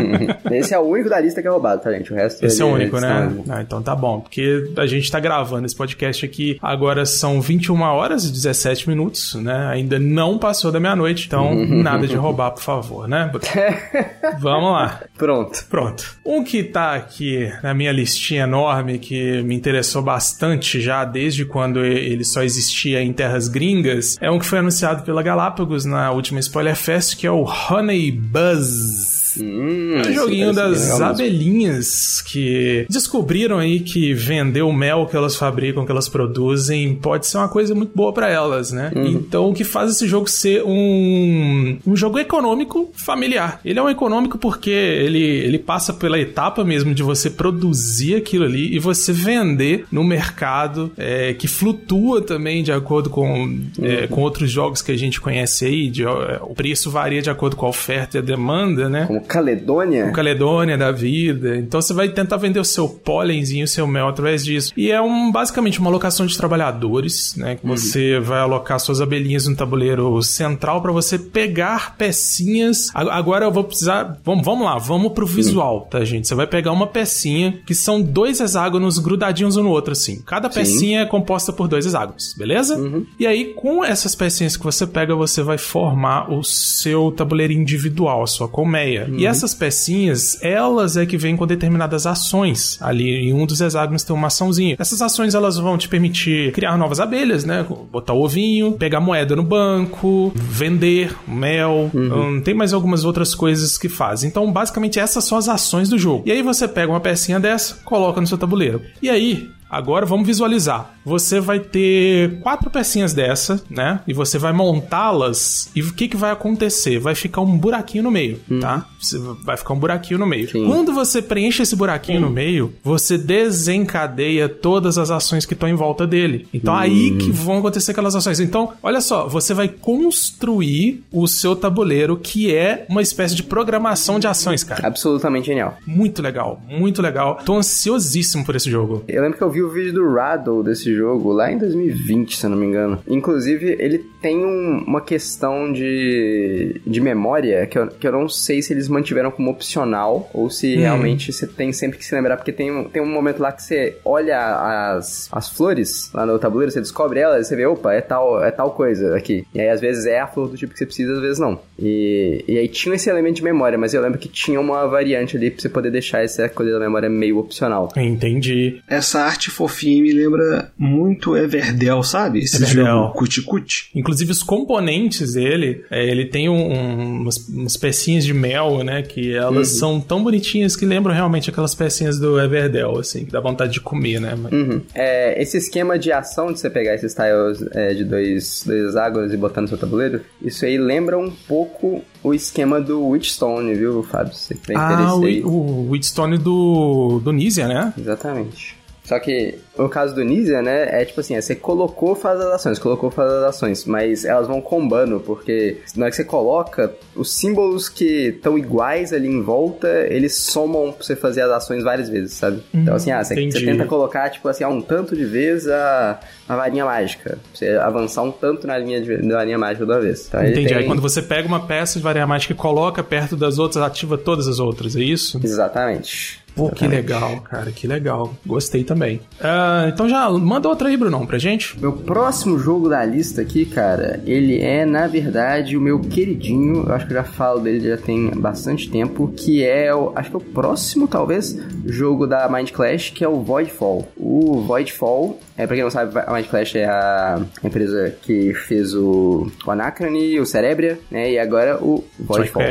esse é o único da lista que é roubado, tá, gente? O resto
Esse é o único, né? Ah, então tá bom, porque a gente tá gravando esse podcast aqui, agora são 21 horas e 17 minutos, né? Ainda não passou da meia-noite, então nada de roubar, por favor, né? Vamos lá.
Pronto.
Pronto. Um que tá aqui na minha listinha enorme, que me interessou bastante já desde quando ele ele só existia em terras gringas, é um que foi anunciado pela Galápagos na última Spoiler Fest, que é o Honey Buzz. Hum, é um joguinho das abelhinhas que descobriram aí que vender o mel que elas fabricam, que elas produzem, pode ser uma coisa muito boa para elas, né? Uhum. Então, o que faz esse jogo ser um, um jogo econômico familiar. Ele é um econômico porque ele, ele passa pela etapa mesmo de você produzir aquilo ali e você vender no mercado é, que flutua também de acordo com, é, uhum. com outros jogos que a gente conhece aí. De, é, o preço varia de acordo com a oferta e a demanda, né?
Como Caledônia?
O Caledônia da vida. Então você vai tentar vender o seu pólenzinho, o seu mel através disso. E é um, basicamente uma alocação de trabalhadores, né? Que uhum. você vai alocar suas abelhinhas no tabuleiro central para você pegar pecinhas. Agora eu vou precisar. Vamos, vamos lá, vamos pro visual, tá, gente? Você vai pegar uma pecinha que são dois hexágonos grudadinhos um no outro, assim. Cada Sim. pecinha é composta por dois hexágonos, beleza? Uhum. E aí, com essas pecinhas que você pega, você vai formar o seu tabuleiro individual, a sua colmeia. Uhum. E essas pecinhas, elas é que vêm com determinadas ações. Ali em um dos hexágonos tem uma açãozinha. Essas ações, elas vão te permitir criar novas abelhas, né? Botar ovinho, pegar moeda no banco, vender mel. Uhum. Hum, tem mais algumas outras coisas que fazem. Então, basicamente, essas são as ações do jogo. E aí você pega uma pecinha dessa, coloca no seu tabuleiro. E aí, Agora vamos visualizar. Você vai ter quatro pecinhas dessa, né? E você vai montá-las. E o que, que vai acontecer? Vai ficar um buraquinho no meio, hum. tá? Vai ficar um buraquinho no meio. Sim. Quando você preenche esse buraquinho hum. no meio, você desencadeia todas as ações que estão em volta dele. Então hum. aí que vão acontecer aquelas ações. Então, olha só, você vai construir o seu tabuleiro, que é uma espécie de programação de ações, cara.
Absolutamente genial.
Muito legal, muito legal. Tô ansiosíssimo por esse jogo.
Eu lembro que eu vi o vídeo do Raddle desse jogo lá em 2020, se eu não me engano. Inclusive, ele tem um, uma questão de, de memória que eu, que eu não sei se eles mantiveram como opcional ou se hum. realmente você tem sempre que se lembrar, porque tem, tem um momento lá que você olha as, as flores lá no tabuleiro, você descobre elas e você vê, opa, é tal, é tal coisa aqui. E aí, às vezes, é a flor do tipo que você precisa, às vezes não. E, e aí tinha esse elemento de memória, mas eu lembro que tinha uma variante ali pra você poder deixar essa coisa da memória meio opcional.
Entendi.
Essa arte fofinha me lembra muito Everdell, sabe? Esse Everdell. jogo cuticute.
Inclusive os componentes dele, é, ele tem um, um, umas, umas, pecinhas de mel, né? Que elas uhum. são tão bonitinhas que lembram realmente aquelas pecinhas do Everdell, assim, que dá vontade de comer, né?
Uhum. É, esse esquema de ação de você pegar esses tiles é, de dois, dois águas e botar no seu tabuleiro, isso aí lembra um pouco o esquema do Witchstone, viu, Fábio? Você
tem ah, o, o Witchstone do, do Nizia, né?
Exatamente. Só que no caso do Nizia, né, é tipo assim, é, você colocou, faz as ações, colocou, faz as ações, mas elas vão combando, porque na hora que você coloca, os símbolos que estão iguais ali em volta, eles somam pra você fazer as ações várias vezes, sabe? Hum, então assim, ah, você, você, tenta colocar, tipo assim, ah, um tanto de vezes a, a varinha mágica, pra você avançar um tanto na linha de na linha mágica da vez.
Então, Entendi, tem... aí quando você pega uma peça de varinha mágica e coloca perto das outras, ativa todas as outras, é isso?
Exatamente.
Pô, que legal, cara, que legal. Gostei também. Uh, então já manda outra aí, Brunão, pra gente.
Meu próximo jogo da lista aqui, cara, ele é, na verdade, o meu queridinho. Eu acho que eu já falo dele já tem bastante tempo. Que é, o, acho que é o próximo, talvez, jogo da Mind Clash, que é o Voidfall. O Voidfall, é, pra quem não sabe, a Mind Clash é a empresa que fez o, o Anacrony, o Cerebria, né? E agora o Voidfall.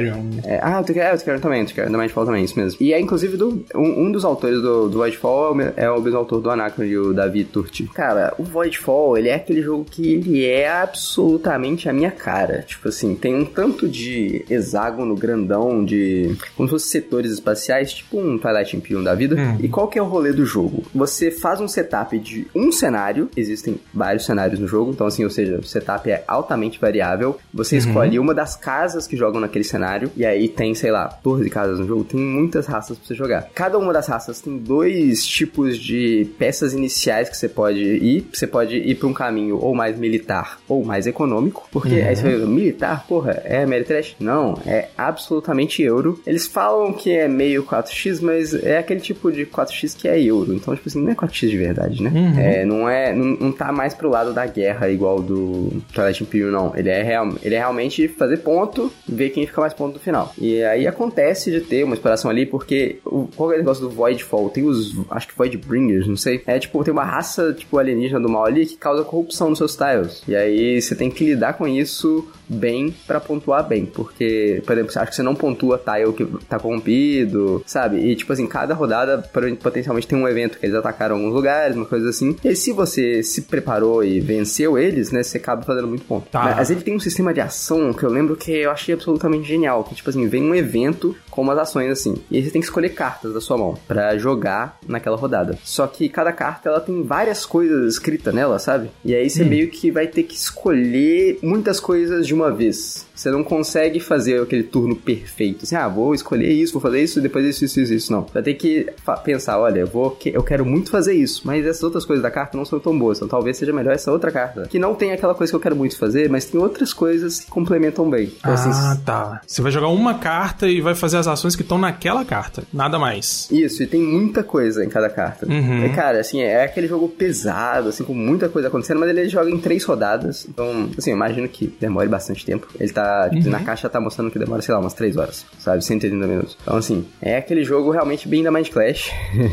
É, ah, o Tokerion é, também, o da Mindfall também, isso mesmo. E é, inclusive, do um, um dos autores do, do Voidfall é o mesmo autor do Anacron, o Davi Turti. Cara, o Voidfall, ele é aquele jogo que ele é absolutamente a minha cara. Tipo assim, tem um tanto de hexágono grandão, de como se fossem setores espaciais, tipo um Twilight Imperium da vida. Hum. E qual que é o rolê do jogo? Você faz um setup de um cenário, existem vários cenários no jogo, então assim, ou seja, o setup é altamente variável. Você uhum. escolhe uma das casas que jogam naquele cenário, e aí tem, sei lá, torres de casas no jogo, tem muitas raças pra você jogar. Cada uma das raças tem dois tipos de peças iniciais que você pode ir. Você pode ir para um caminho ou mais militar ou mais econômico. Porque uhum. aí você vai, militar, porra, é Meritrash? Não, é absolutamente euro. Eles falam que é meio 4x, mas é aquele tipo de 4x que é euro. Então, tipo assim, não é 4x de verdade, né? Uhum. É É, não é. Não, não tá mais pro lado da guerra igual do Twilight Imperium, não. Ele é, real, ele é realmente fazer ponto, ver quem fica mais ponto no final. E aí acontece de ter uma exploração ali, porque o, qual é o negócio do Voidfall? Tem os. Acho que Voidbringers, não sei. É tipo, tem uma raça, tipo, alienígena do mal ali que causa corrupção nos seus tiles. E aí você tem que lidar com isso bem para pontuar bem. Porque, por exemplo, você acha que você não pontua tile que tá corrompido, sabe? E tipo assim, cada rodada potencialmente tem um evento que eles atacaram alguns lugares, uma coisa assim. E aí, se você se preparou e venceu eles, né, você acaba fazendo muito ponto. Tá. Mas ele tem um sistema de ação que eu lembro que eu achei absolutamente genial. Que tipo assim, vem um evento com umas ações assim. E aí você tem que escolher cartas da sua mão para jogar naquela rodada. Só que cada carta ela tem várias coisas escritas nela, sabe? E aí você hum. meio que vai ter que escolher muitas coisas de uma vez. Você não consegue fazer aquele turno perfeito. Assim, ah, vou escolher isso, vou fazer isso, depois isso, isso, isso, isso. Não. Vai ter que pensar, olha, eu, vou, eu quero muito fazer isso, mas essas outras coisas da carta não são tão boas. Então talvez seja melhor essa outra carta. Que não tem aquela coisa que eu quero muito fazer, mas tem outras coisas que complementam bem.
Então, ah, assim, tá. Você vai jogar uma carta e vai fazer as ações que estão naquela carta. Nada mais.
Isso, e tem muita coisa em cada carta. Uhum. E, cara, assim, é aquele jogo pesado, assim, com muita coisa acontecendo, mas ele joga em três rodadas. Então, assim, eu imagino que demore bastante tempo. Ele tá Tipo, uhum. Na caixa tá mostrando que demora, sei lá, umas 3 horas, sabe? 130 minutos. Então, assim, é aquele jogo realmente bem da Mind Clash.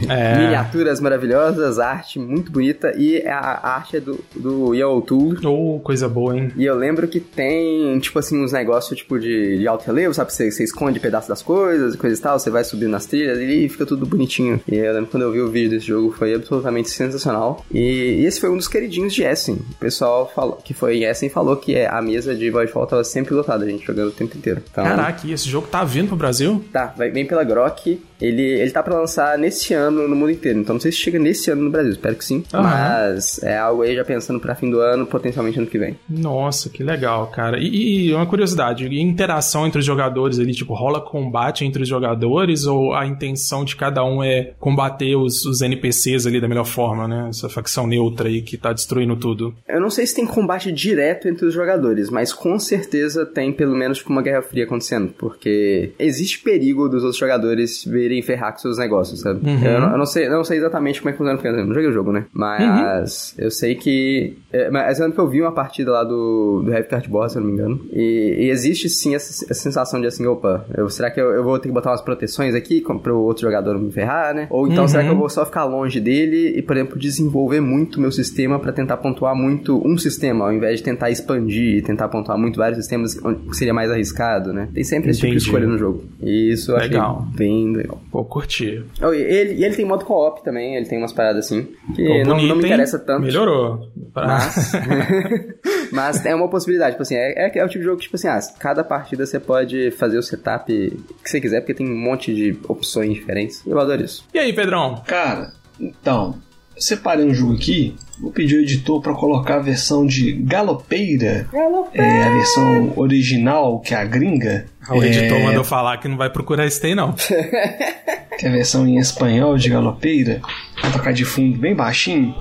É. Miniaturas maravilhosas, arte muito bonita e a, arte é do, do Yellow Tool.
Oh, coisa boa, hein?
E eu lembro que tem, tipo assim, uns negócios tipo de, de alto relevo, sabe? Você, você esconde pedaços das coisas e coisa e tal, você vai subindo nas trilhas e fica tudo bonitinho. E eu lembro quando eu vi o vídeo desse jogo, foi absolutamente sensacional. E, e esse foi um dos queridinhos de Essen. O pessoal falou, que foi em Essen falou que a mesa de Voidfall tava sempre lotada, a gente jogando o tempo inteiro.
Então, Caraca, e esse jogo tá vindo pro Brasil?
Tá, vai, vem pela Grok. Ele, ele tá pra lançar nesse ano no mundo inteiro. Então não sei se chega nesse ano no Brasil, espero que sim. Uhum. Mas é algo aí já pensando pra fim do ano, potencialmente ano que vem.
Nossa, que legal, cara. E, e uma curiosidade, interação entre os jogadores ali, tipo, rola combate entre os jogadores ou a intenção de cada um é combater os, os NPCs ali da melhor forma, né? Essa facção neutra aí que tá destruindo tudo.
Eu não sei se tem combate direto entre os jogadores, mas com certeza tem pelo menos tipo, uma guerra fria acontecendo, porque existe perigo dos outros jogadores virem ferrar com seus negócios, sabe? Uhum. Eu, não, eu, não, sei, não sei exatamente como é que funciona, porque eu não joguei o jogo, né? Mas uhum. eu sei que. É, mas lembro que eu vi uma partida lá do, do Heavy Cardboard, se eu não me engano, e, e existe sim essa, essa, sensação de assim, opa, eu, será que eu, eu, vou ter que botar umas proteções aqui para o outro jogador não me ferrar, né? Ou então uhum. será que eu vou só ficar longe dele e, por exemplo, desenvolver muito meu sistema para tentar pontuar muito um sistema, ao invés de tentar expandir e tentar pontuar muito vários sistemas, que seria mais arriscado, né? Tem sempre esse Entendi. tipo de escolha no jogo. E isso eu legal. achei bem legal.
Pô, curti.
Oh, e ele, e ele tem modo co-op também, ele tem umas paradas assim, que Pô, não, bonito, não, me interessa tanto.
Melhorou.
Mas, mas é uma possibilidade, tipo assim, é, é, é, o tipo de jogo que, tipo assim, ah, cada partida você pode fazer o setup que você quiser, porque tem um monte de opções diferentes. Eu adoro isso.
E aí, Pedrão?
Cara, então, separei um jogo aqui. Vou pedir ao editor para colocar a versão de Galopeira. Galopeira. É, a versão original, que é a gringa.
Ah, o editor é... mandou falar que não vai procurar esse tem, não.
que é a versão em espanhol de Galopeira. Vou tocar de fundo bem baixinho.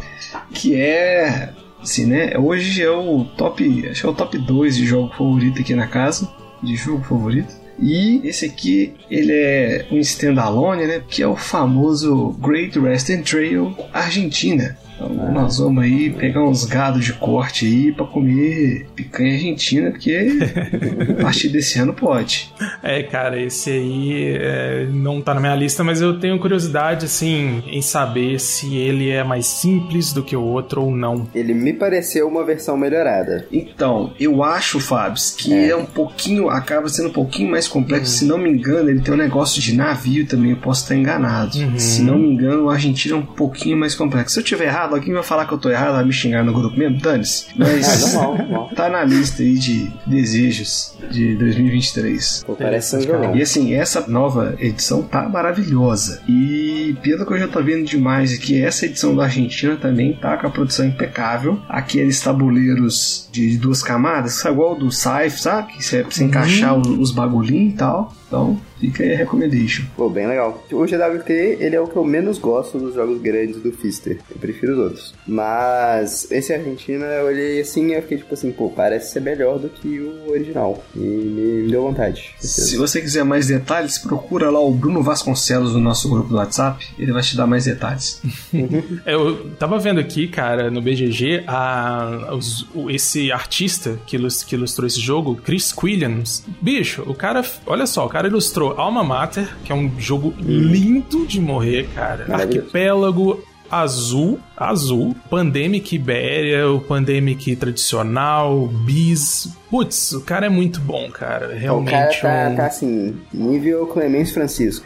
Que é. Assim, né? Hoje é o top. Acho que é o top 2 de jogo favorito aqui na casa. De jogo favorito. E esse aqui, ele é um standalone, né? Que é o famoso Great Western Trail Argentina. Então, nós vamos aí pegar uns gados de corte aí pra comer picanha argentina, porque a partir desse ano pode.
É, cara, esse aí é, não tá na minha lista, mas eu tenho curiosidade, assim, em saber se ele é mais simples do que o outro ou não.
Ele me pareceu uma versão melhorada.
Então, eu acho, Fábio, que é. é. um pouquinho, acaba sendo um pouquinho mais complexo. Uhum. Se não me engano, ele tem um negócio de navio também, eu posso estar enganado. Uhum. Se não me engano, o argentino é um pouquinho mais complexo. Se eu tiver errado, errado, alguém vai falar que eu tô errado, vai me xingar no grupo mesmo, dane-se. Mas é, normal, tá na lista aí de desejos de 2023. Pô,
parece um
E assim, essa nova edição tá maravilhosa. E pelo que eu já tô vendo demais aqui, essa edição da Argentina também tá com a produção impecável. Aqueles tabuleiros de duas camadas, igual do Scythe, sabe? Que você, pra você uhum. encaixar os, os bagulhinhos e tal. Então, fica aí a recommendation.
Pô, bem legal. O GWT, ele é o que eu menos gosto dos jogos grandes do Fister. Eu prefiro os outros. Mas esse Argentina, eu olhei assim e eu fiquei tipo assim, pô, parece ser melhor do que o original. E me deu vontade.
Se você quiser mais detalhes, procura lá o Bruno Vasconcelos no nosso grupo do WhatsApp. Ele vai te dar mais detalhes.
eu tava vendo aqui, cara, no BGG, a, os, esse artista que, que ilustrou esse jogo, Chris Williams. Bicho, o cara, olha só, o cara ilustrou Alma Mater, que é um jogo lindo de morrer, cara. Arquipélago, azul, azul, Pandemic Ibéria, o Pandemic tradicional, Bis. Putz, o cara é muito bom, cara. Realmente.
O cara tá, um... tá assim, nível Clemens Francisco.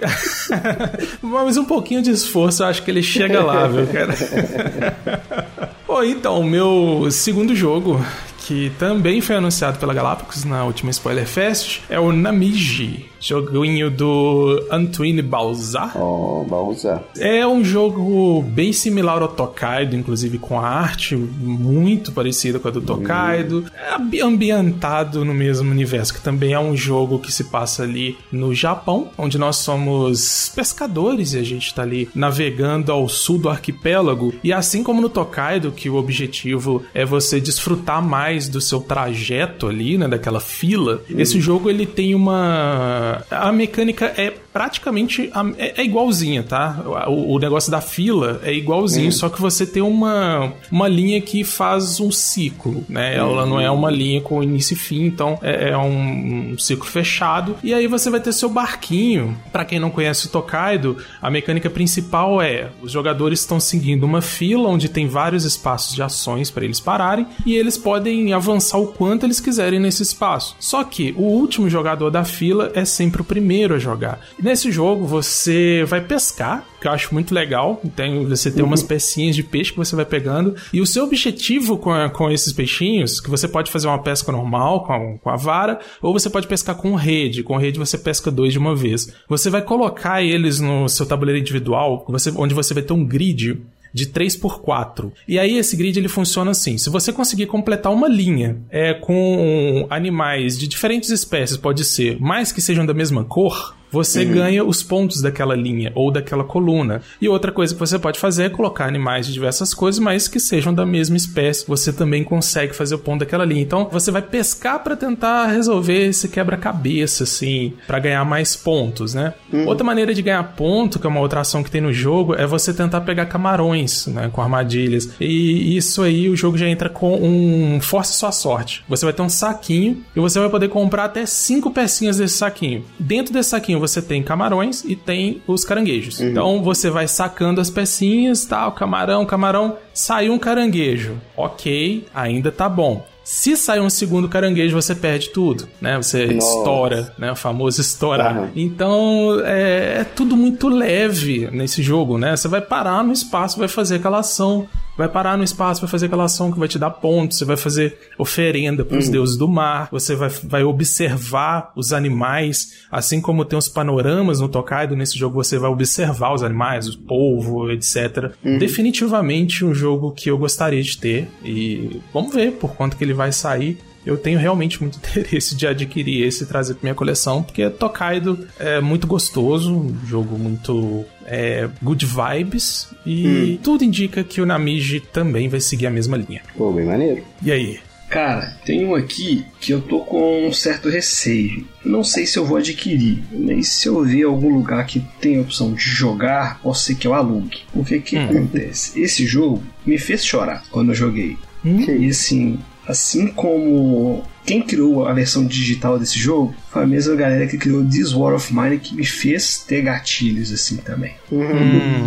Mas um pouquinho de esforço, eu acho que ele chega lá, viu, cara? Pô, então, o meu segundo jogo, que também foi anunciado pela Galápagos na última Spoiler Fest, é o Namiji, joguinho do Antoine Balza.
Oh, Balza.
É um jogo bem similar ao Tokaido, inclusive com a arte muito parecida com a do Tokaido. É ambientado no mesmo universo, que também é um jogo que se passa ali no Japão, onde nós somos pescadores e a gente está ali navegando ao sul do arquipélago. E assim como no Tokaido, que o objetivo é você desfrutar mais mais do seu trajeto ali, né, daquela fila, uhum. esse jogo ele tem uma a mecânica é praticamente é, é igualzinha, tá? O, o, negócio da fila é igualzinho, uhum. só que você tem uma, uma linha que faz um ciclo, né? Ela não é uma linha com início e fim, então é, é um, um, ciclo fechado. E aí você vai ter seu barquinho. Para quem não conhece o Tokaido, a mecânica principal é os jogadores estão seguindo uma fila onde tem vários espaços de ações para eles pararem e eles podem avançar o quanto eles quiserem nesse espaço. Só que o último jogador da fila é sempre o primeiro a jogar. Nesse jogo você vai pescar, que eu acho muito legal. Tem, você tem uhum. umas pecinhas de peixe que você vai pegando. E o seu objetivo com, a, com esses peixinhos, que você pode fazer uma pesca normal com a, com a vara, ou você pode pescar com rede. Com rede você pesca dois de uma vez. Você vai colocar eles no seu tabuleiro individual, você, onde você vai ter um grid de 3 por 4. E aí esse grid ele funciona assim: se você conseguir completar uma linha é, com animais de diferentes espécies, pode ser, mais que sejam da mesma cor, você uhum. ganha os pontos daquela linha ou daquela coluna. E outra coisa que você pode fazer é colocar animais de diversas coisas, mas que sejam da mesma espécie. Você também consegue fazer o ponto daquela linha. Então, você vai pescar para tentar resolver esse quebra-cabeça, assim, para ganhar mais pontos, né? Uhum. Outra maneira de ganhar ponto, que é uma outra ação que tem no jogo, é você tentar pegar camarões, né, com armadilhas. E isso aí o jogo já entra com um force sua sorte. Você vai ter um saquinho e você vai poder comprar até cinco pecinhas desse saquinho. Dentro desse saquinho você tem camarões e tem os caranguejos. Uhum. Então você vai sacando as pecinhas, tal, camarão, camarão, saiu um caranguejo. Ok, ainda tá bom. Se sair um segundo caranguejo, você perde tudo, né? Você Nossa. estoura, né? O famoso estourar. Uhum. Então, é, é, tudo muito leve nesse jogo, né? Você vai parar no espaço, vai fazer aquela ação vai parar no espaço, vai fazer aquela ação que vai te dar pontos, você vai fazer oferenda para os uhum. deuses do mar, você vai, vai observar os animais, assim como tem os panoramas no Tokaido, nesse jogo você vai observar os animais, o polvo, etc. Uhum. Definitivamente um jogo que eu gostaria de ter e vamos ver por quanto que ele vai sair eu tenho realmente muito interesse de adquirir esse e trazer pra minha coleção, porque Tokaido é muito gostoso, um jogo muito é, good vibes, e hum. tudo indica que o Namiji também vai seguir a mesma linha.
Pô, bem maneiro.
E aí?
Cara, tem um aqui que eu tô com um certo receio. Não sei se eu vou adquirir, mas se eu ver algum lugar que tem a opção de jogar, pode ser que eu alugue. O que que hum. acontece? Esse jogo me fez chorar quando eu joguei. Hum? E assim, Assim como quem criou a versão digital desse jogo foi a mesma galera que criou This War of Mine que me fez ter gatilhos assim também.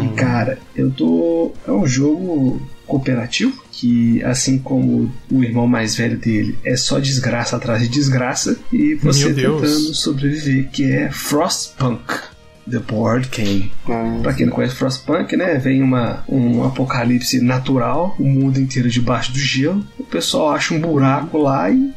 E cara, eu tô. É um jogo cooperativo que, assim como o irmão mais velho dele, é só desgraça atrás de desgraça e você tentando sobreviver, que é Frostpunk. The Board Game. Ah, pra quem não conhece Frostpunk, né? Vem uma, um apocalipse natural, o mundo inteiro debaixo do gelo. O pessoal acha um buraco lá e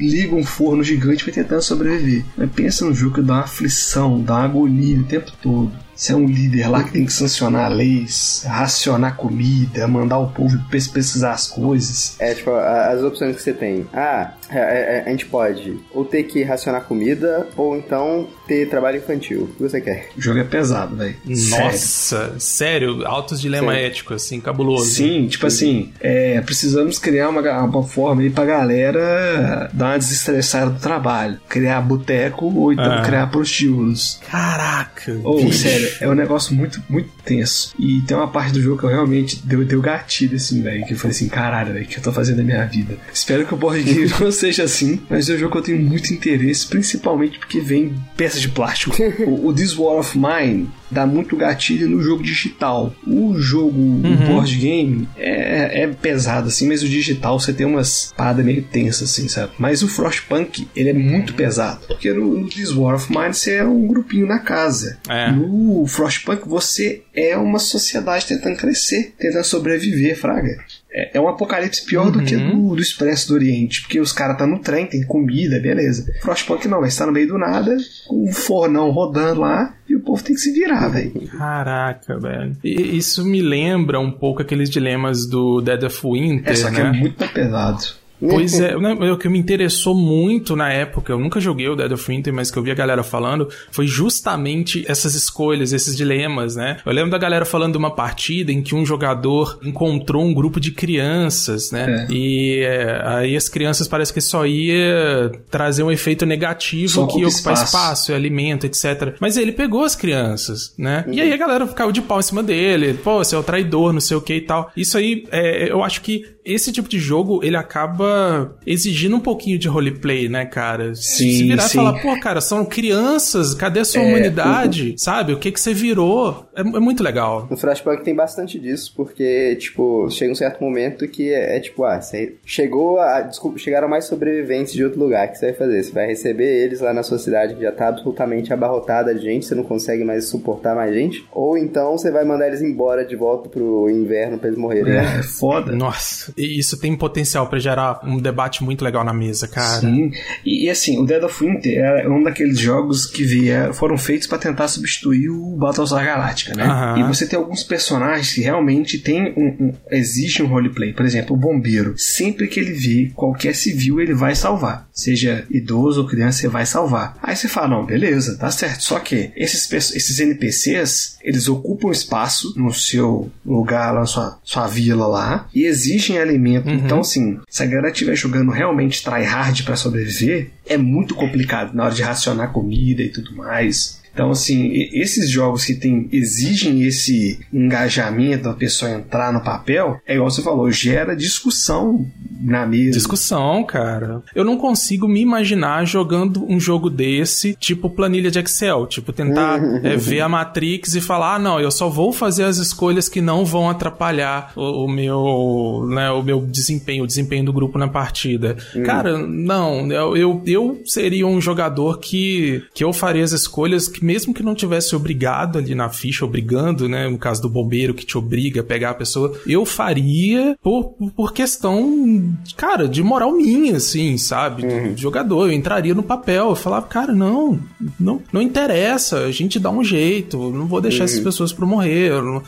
liga um forno gigante para tentando sobreviver. Mas pensa no jogo que dá uma aflição, dá uma agonia o tempo todo. Você é um líder lá que tem que sancionar leis, racionar comida, mandar o povo pesquisar as coisas.
É, tipo, as opções que você tem. Ah, a, a, a gente pode ou ter que racionar comida, ou então ter trabalho infantil. O que você quer?
O jogo é pesado, velho.
Nossa, sério, sério altos dilema Sim. ético, assim, cabuloso.
Sim, tipo assim, é, precisamos criar uma, uma forma aí pra galera dar uma desestressada do trabalho. Criar boteco ou então ah. criar prostíbulos.
Caraca!
Ou, oh, sério, é um negócio muito, muito tenso. E tem uma parte do jogo que eu realmente deu, deu gatilho, assim, velho. Que eu falei assim, caralho, velho, o que eu tô fazendo na minha vida? Espero que o board game não seja assim, mas é um jogo que eu tenho muito interesse, principalmente porque vem peças de plástico. o, o This War of Mine dá muito gatilho no jogo digital. O jogo, uhum. o board game, é, é, pesado, assim, mas o digital você tem umas paradas meio tensas, assim, sabe? Mas o Frostpunk, ele é muito pesado. Porque no, no This War of Mine você é um grupinho na casa. É. No Frostpunk você é uma sociedade tentando crescer, tentando sobreviver, fraga. É, é um apocalipse pior uhum. do que uhum. do, do Expresso do Oriente, porque os caras tá no trem, tem comida, beleza. Frostpunk não, mas tá no meio do nada, com um fornão rodando lá, e o povo tem que se virar, velho.
Caraca, velho. Isso me lembra um pouco aqueles dilemas do Dead of Winter,
é, só que
né?
é muito pesado.
Pois é, o que me interessou muito na época, eu nunca joguei o Dead of Winter, mas que eu vi a galera falando, foi justamente essas escolhas, esses dilemas, né? Eu lembro da galera falando de uma partida em que um jogador encontrou um grupo de crianças, né? É. E é, aí as crianças parece que só ia trazer um efeito negativo só que ia ocupar espaço. espaço, alimento, etc. Mas ele pegou as crianças, né? Uhum. E aí a galera ficava de pau em cima dele, pô, você é o traidor, não sei o que e tal. Isso aí, é, eu acho que esse tipo de jogo, ele acaba exigindo um pouquinho de roleplay, né, cara?
Sim,
Se virar
sim.
e falar, pô, cara, são crianças, cadê a sua é, humanidade? Sabe? O que que você virou? É, é, muito legal.
No Flashpunk tem bastante disso, porque, tipo, chega um certo momento que é, é tipo, ah, você chegou a. Desculpa, chegaram mais sobreviventes de outro lugar. O que você vai fazer? Você vai receber eles lá na sua cidade que já tá absolutamente abarrotada de gente, você não consegue mais suportar mais gente. Ou então você vai mandar eles embora de volta pro inverno pra eles morrerem.
É, é foda.
Nossa. E isso tem potencial para gerar um debate muito legal na mesa, cara.
Sim. E, e, assim, o Dead of Winter é um daqueles jogos que vier, foram feitos para tentar substituir o Battlestar Galactica, né? Uhum. E você tem alguns personagens que realmente tem um, um, existe um roleplay. Por exemplo, o bombeiro. Sempre que ele vê qualquer civil, ele vai salvar. Seja idoso ou criança, você vai salvar. Aí você fala, não, beleza, tá certo. Só que esses, esses NPCs, eles ocupam espaço no seu lugar, na sua, sua vila lá, e exigem alimento. Uhum. Então, assim, se a galera estiver jogando realmente tryhard para sobreviver, é muito complicado na hora de racionar comida e tudo mais. Então, assim, esses jogos que tem, exigem esse engajamento da pessoa entrar no papel, é igual você falou, gera discussão na mesa.
Discussão, cara. Eu não consigo me imaginar jogando um jogo desse, tipo planilha de Excel, tipo tentar é, ver a Matrix e falar, ah, não, eu só vou fazer as escolhas que não vão atrapalhar o, o meu, né, o meu desempenho, o desempenho do grupo na partida. Hum. Cara, não, eu, eu, eu seria um jogador que, que eu faria as escolhas que mesmo que não tivesse obrigado ali na ficha, obrigando, né? No caso do bombeiro que te obriga a pegar a pessoa, eu faria por, por questão, cara, de moral minha, assim, sabe? Uhum. jogador. Eu entraria no papel, eu falava, cara, não, não, não interessa, a gente dá um jeito, não vou deixar uhum. essas pessoas pra morrer. Não...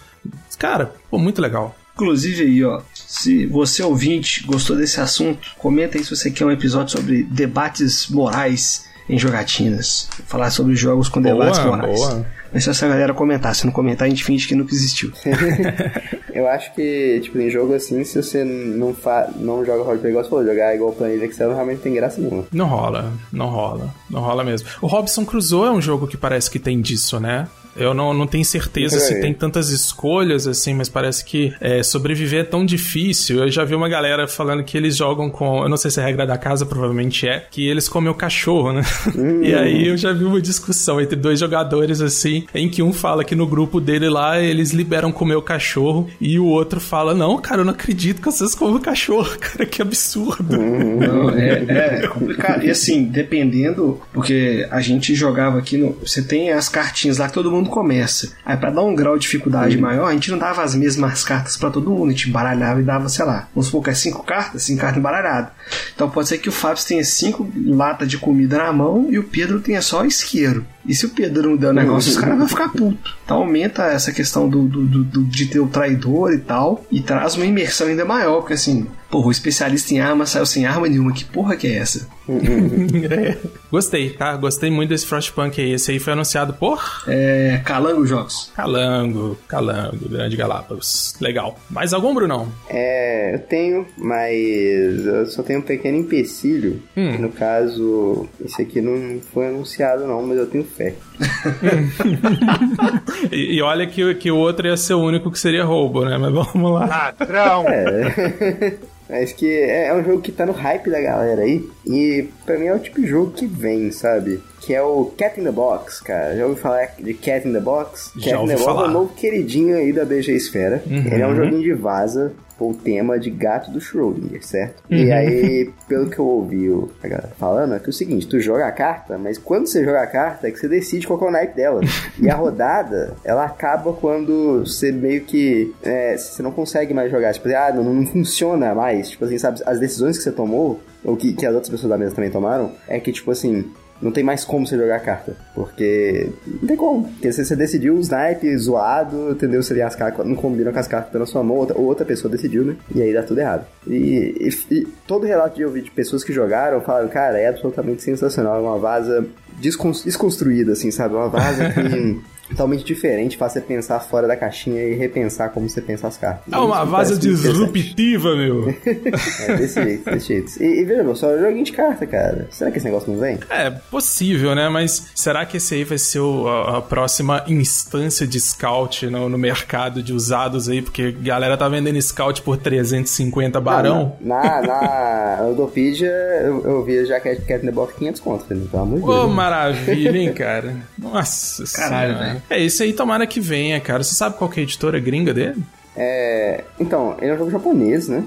Cara, pô, muito legal.
Inclusive aí, ó, se você ouvinte gostou desse assunto, comenta aí se você quer um episódio sobre debates morais em jogatinas. Falar sobre jogos com boa, debates morais. Boa. Mas se a galera comentar, se não comentar, a gente finge que nunca existiu.
eu acho que, tipo, em jogo assim, se você não, fa não joga roleplay igual você falou, jogar igual planilha Excel, realmente tem graça nenhuma.
Não rola, não rola, não rola mesmo. O Robson Crusoe é um jogo que parece que tem disso, né? Eu não, não tenho certeza se tem tantas escolhas assim, mas parece que é, sobreviver é tão difícil. Eu já vi uma galera falando que eles jogam com. Eu não sei se é regra da casa, provavelmente é, que eles comem o cachorro, né? Hum. E aí eu já vi uma discussão entre dois jogadores assim, em que um fala que no grupo dele lá eles liberam comer o cachorro e o outro fala: Não, cara, eu não acredito que vocês comem o cachorro, cara, que absurdo.
Hum. Não, é, é complicado. E assim, dependendo, porque a gente jogava aqui no. Você tem as cartinhas lá que todo mundo começa. Aí, para dar um grau de dificuldade uhum. maior, a gente não dava as mesmas cartas para todo mundo, a gente embaralhava e dava, sei lá, vamos supor que é cinco cartas, cinco cartas embaralhadas. Então pode ser que o Fábio tenha cinco latas de comida na mão e o Pedro tenha só isqueiro. E se o Pedro não der o negócio, os caras vão ficar puto. Então aumenta essa questão do, do, do, de ter o traidor e tal, e traz uma imersão ainda maior, porque assim, porra, o especialista em arma saiu sem arma nenhuma, que porra que é essa?
é. Gostei, tá? Gostei muito desse Frostpunk aí. Esse aí foi anunciado por.
É. Calango Jogos.
Calango, Calango, Grande Galápagos. Legal. Mais algum, Brunão?
É, eu tenho, mas eu só tenho um pequeno empecilho. Hum. No caso, esse aqui não foi anunciado, não, mas eu tenho fé.
e, e, olha que, que o outro ia ser o único que seria roubo, né? Mas vamos lá.
Ladrão! É. Mas que é, é, um jogo que tá no hype da galera aí. E pra mim é o tipo de jogo que vem, sabe? Que é o Cat in the Box, cara. Já ouviu falar de Cat in the Box?
Já
Cat
in the Box falar.
é o novo queridinho aí da BG Esfera. Uhum. Ele é um joguinho de vaza o tema de gato do Schrödinger, certo? Uhum. E aí, pelo que eu ouvi a galera falando, é que é o seguinte, tu joga a carta, mas quando você joga a carta é que você decide qual é o naipe dela. e a rodada, ela acaba quando você meio que, é, você não consegue mais jogar, tipo, ah, não, não funciona mais, tipo assim, sabe, as decisões que você tomou, ou que, que as outras pessoas da mesa também tomaram, é que, tipo assim, não tem mais como você jogar a carta. Porque não tem como. Porque você, você decidiu o snipe zoado, entendeu? Se as cartas não combinam com as cartas pela sua mão, outra, outra pessoa decidiu, né? E aí dá tudo errado. E, e, e todo relato de eu vi de pessoas que jogaram falaram, cara, é absolutamente sensacional. É uma vaza desconstruída, assim, sabe? Uma vaza que totalmente diferente, faz você pensar fora da caixinha e repensar como você pensa as cartas.
É uma vaza disruptiva, meu.
é, desse jeito, desse jeito. E, e veja, só joguinho de carta, cara. Será que esse negócio não vem?
É, possível, né? Mas será que esse aí vai ser o, a, a, próxima instância de scout no, no, mercado de usados aí? Porque a galera tá vendendo scout por 350 barão.
na, na, na Udopedia eu, eu vi já que é the Box 500 contos, pelo amor de
Deus. Ô, maravilha, hein, cara? Nossa Caralho, velho. É, isso aí tomara que venha, cara. Você sabe qual que é a editora gringa dele?
É. Então, ele é um jogo japonês, né?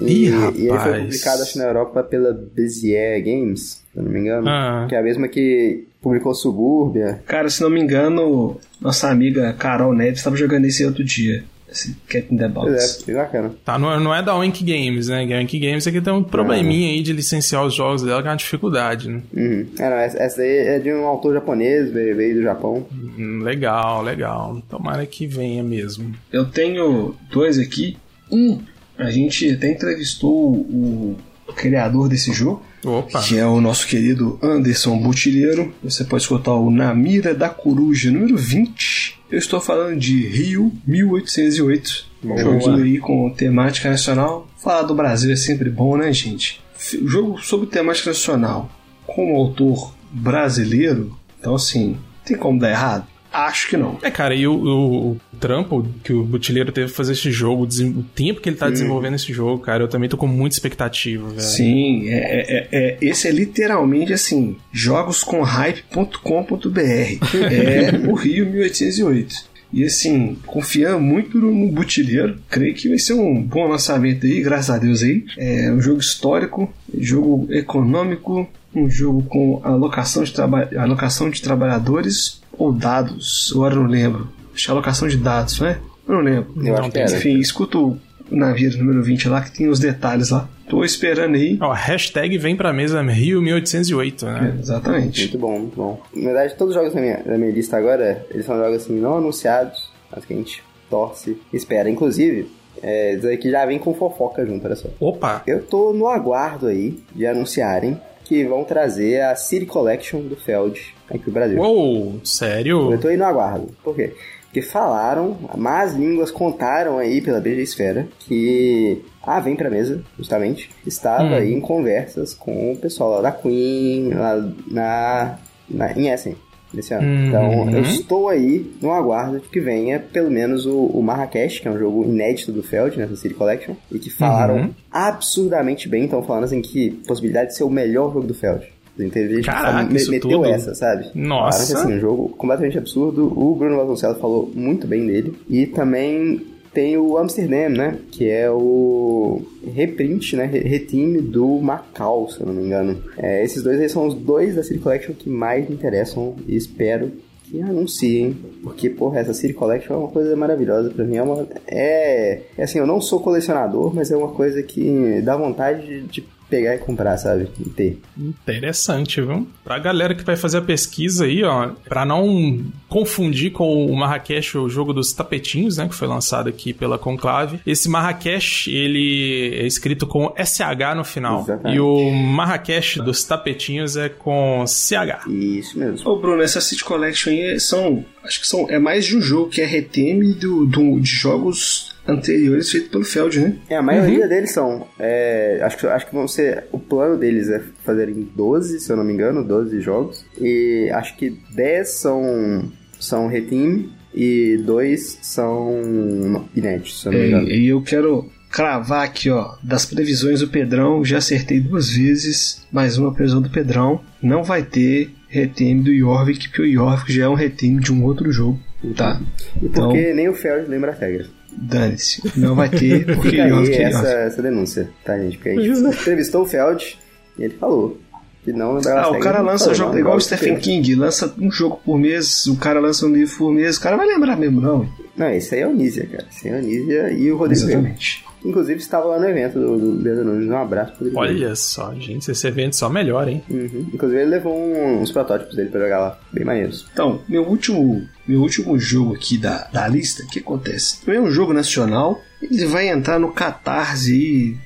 E,
Ih, rapaz.
e ele foi publicado, acho, na Europa pela Bezier Games, se não me engano. Ah. Que é a mesma que publicou Subúrbia.
Cara, se não me engano, nossa amiga Carol Neves estava jogando esse outro dia esse Cat in the Box.
É, bacana.
Tá, não, é, não é da Wink Games, né? A Wink Games aqui tem um probleminha aí de licenciar os jogos dela, que é uma dificuldade, né?
Uhum. É, não, essa daí é de um autor japonês, veio, do Japão.
Hum, legal, legal. Tomara que venha mesmo.
Eu tenho dois aqui. Um, a gente até entrevistou o, o criador desse jogo.
Opa.
que é o nosso querido Anderson Butilheiro. Você pode escutar o Na Mira da Coruja, número 20. Eu estou falando de Rio 1808. Boa. Joguinho aí com temática nacional. Falar do Brasil é sempre bom, né, gente? Jogo sobre temática nacional, como autor brasileiro, então assim, tem como dar errado? Acho que não.
É, cara, e o, o, o trampo que o Butileiro teve pra fazer esse jogo, o tempo que ele tá hum. desenvolvendo esse jogo, cara, eu também tô com muita expectativa, velho.
Sim, é, é, é, esse é literalmente assim, jogoscomhype.com.br. é o Rio 1808. E assim, confiando muito no Butileiro, creio que vai ser um bom lançamento aí, graças a Deus aí. É um jogo histórico, jogo econômico, um jogo com alocação de, alocação de trabalhadores ou dados, agora não lembro. Acho que é alocação de dados, né? Eu não lembro.
Eu acho que
era. Enfim, escuta o navio número 20 lá, que tem os detalhes lá. Tô esperando aí.
Ó, hashtag vem pra mesa Rio 1808, né?
É, exatamente.
Muito bom, muito bom. Na verdade, todos os jogos da minha, da minha lista agora, eles são jogos assim, não anunciados, mas que a gente torce espera. Inclusive, é, isso aqui já vem com fofoca junto, olha só.
Opa!
Eu tô no aguardo aí de anunciarem que vão trazer a City Collection do Feld aqui pro Brasil.
Uou, sério?
Eu tô aí no aguardo. Por quê? Porque falaram, más línguas contaram aí pela BG Esfera que a Vem Pra Mesa, justamente, estava hum. aí em conversas com o pessoal lá da Queen, lá na, na, em Essen desse ano. Uhum. Então, eu estou aí no aguardo de que venha pelo menos o, o Marrakech, que é um jogo inédito do Feld, nessa City Collection, e que falaram uhum. absurdamente bem, estão falando assim que possibilidade de ser o melhor jogo do Feld. Entendeu?
Caraca, me,
meteu
tudo.
essa, sabe?
Nossa.
Que, assim, um jogo completamente absurdo. O Bruno Vasconcelos falou muito bem dele. E também tem o Amsterdam, né? Que é o reprint, né? Retime do Macau, se eu não me engano. É, esses dois são os dois da City Collection que mais me interessam e espero que anunciem, porque, porra, essa City Collection é uma coisa maravilhosa pra mim. É uma. É, é assim, eu não sou colecionador, mas é uma coisa que dá vontade de pegar e comprar, sabe? E ter.
Interessante, viu? Pra galera que vai fazer a pesquisa aí, ó, pra não confundir com o Marrakech, o jogo dos tapetinhos, né, que foi lançado aqui pela Conclave. Esse Marrakech, ele é escrito com SH no final. Exatamente. E o Marrakech dos tapetinhos é com CH.
Isso mesmo.
Ô Bruno, essa City Collection aí são, acho que são, é mais de um jogo que é reteme do, do de jogos anteriores feitos pelo Feld, né?
É, a maioria uhum. deles são. É, acho, que, acho que vão ser. O plano deles é fazerem 12, se eu não me engano, 12 jogos. E acho que 10 são, são reteam e 2 são inéditos, se eu não me engano.
E eu quero cravar aqui, ó, das previsões do Pedrão, já acertei duas vezes, mais uma previsão do Pedrão. Não vai ter retime do Jorvik, porque o Jorvik já é um retime de um outro jogo, tá?
E porque então, nem o Feld lembra as regras.
Dane-se. Não vai ter, porque
Fica aí essa, essa denúncia, tá, gente? Porque a gente entrevistou o Feld e ele falou que não lembrava
Ah, o cara lança jogo igual o Stephen King, lança um jogo por mês, o cara lança um livro por mês, o cara vai lembrar mesmo, não.
Não, esse aí é o Nízia, cara. Esse aí é o Nízia e o Rodrigo.
Exatamente.
Inclusive estava lá no evento do, do Nunes. Um abraço pro
Rodrigo. Olha só, gente, esse evento só melhora, hein?
Uhum. Inclusive ele levou um, uns protótipos dele pra jogar lá, bem maneiros.
Então, meu último, meu último jogo aqui da, da lista, o que acontece? É um jogo nacional, ele vai entrar no Catarse aí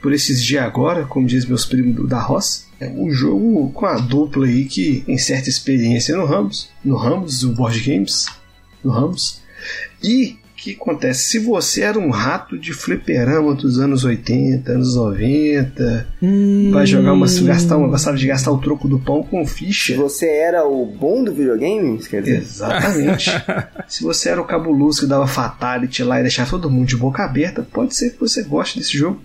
por esses dias agora, como diz meus primos do, da roça. É um jogo com a dupla aí que tem certa experiência no Ramos, no Ramos, o Board Games, no Ramos. E que acontece? Se você era um rato de fliperama dos anos 80, anos 90, hum. vai jogar uma. gastar uma, gostava de gastar o troco do pão com ficha.
Você era o bom do videogame? Quer dizer?
Exatamente. Se você era o cabuloso que dava fatality lá e deixava todo mundo de boca aberta, pode ser que você goste desse jogo.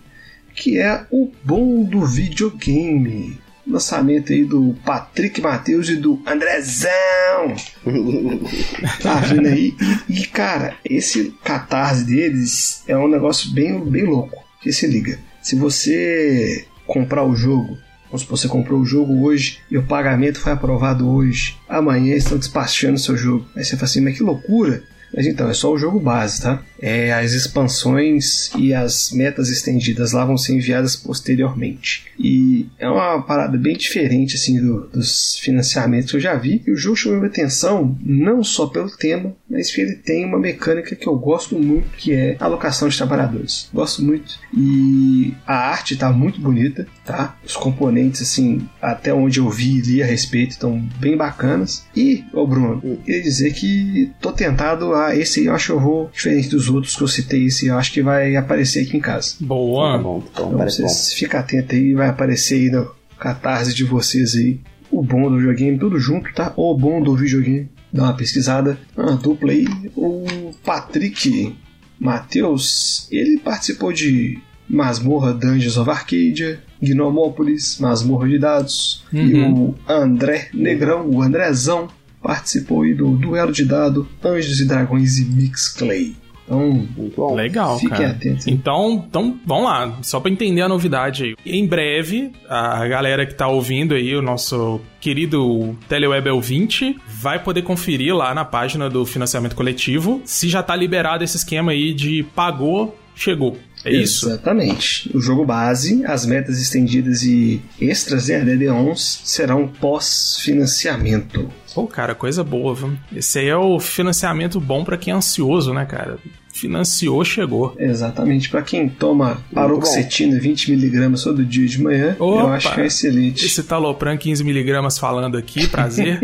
Que é o bom do videogame lançamento aí do Patrick Matheus e do Andrezão. tá vendo aí? E, e, cara, esse catarse deles é um negócio bem, bem louco. Que se liga. Se você comprar o jogo, vamos supor, você comprou o jogo hoje e o pagamento foi aprovado hoje, amanhã estão despachando o seu jogo. Aí você fala assim, mas que loucura! Mas então, é só o jogo base, tá? É, as expansões e as metas estendidas lá vão ser enviadas posteriormente. E é uma parada bem diferente assim do, dos financiamentos que eu já vi. E o jogo chamou minha atenção não só pelo tema, mas que ele tem uma mecânica que eu gosto muito, que é a alocação de trabalhadores. Gosto muito. E a arte tá muito bonita, tá? Os componentes, assim, até onde eu vi e li a respeito, estão bem bacanas. E, ô Bruno, eu queria dizer que tô tentado a ah, esse aí eu acho que eu vou, diferente dos outros que eu citei, esse eu acho que vai aparecer aqui em casa.
Boa!
Tá bom, então,
então vocês fiquem atentos aí, vai aparecer aí no catarse de vocês aí. O bom do videogame, tudo junto, tá? O bom do videogame. Dá uma pesquisada. Uma dupla aí. O Patrick Matheus, ele participou de Masmorra Dungeons of Arcadia, Gnomópolis, Masmorra de Dados, uhum. e o André Negrão, o Andrezão, participou aí do duelo de dado Anjos e Dragões e Mix Clay. Então,
bom, legal, fique cara. atento. Então, então, vamos lá, só para entender a novidade aí. Em breve, a galera que tá ouvindo aí, o nosso querido Teleweb 20 vai poder conferir lá na página do financiamento coletivo se já tá liberado esse esquema aí de pagou, chegou. É isso?
Exatamente. O jogo base, as metas estendidas e extras de ADD11 serão pós-financiamento.
Pô, cara, coisa boa, viu? Esse aí é o financiamento bom para quem é ansioso, né, cara? Financiou, chegou.
Exatamente. Para quem toma paroxetina 20mg todo dia de manhã, Opa, eu acho que é excelente.
Esse talopram 15mg falando aqui, prazer.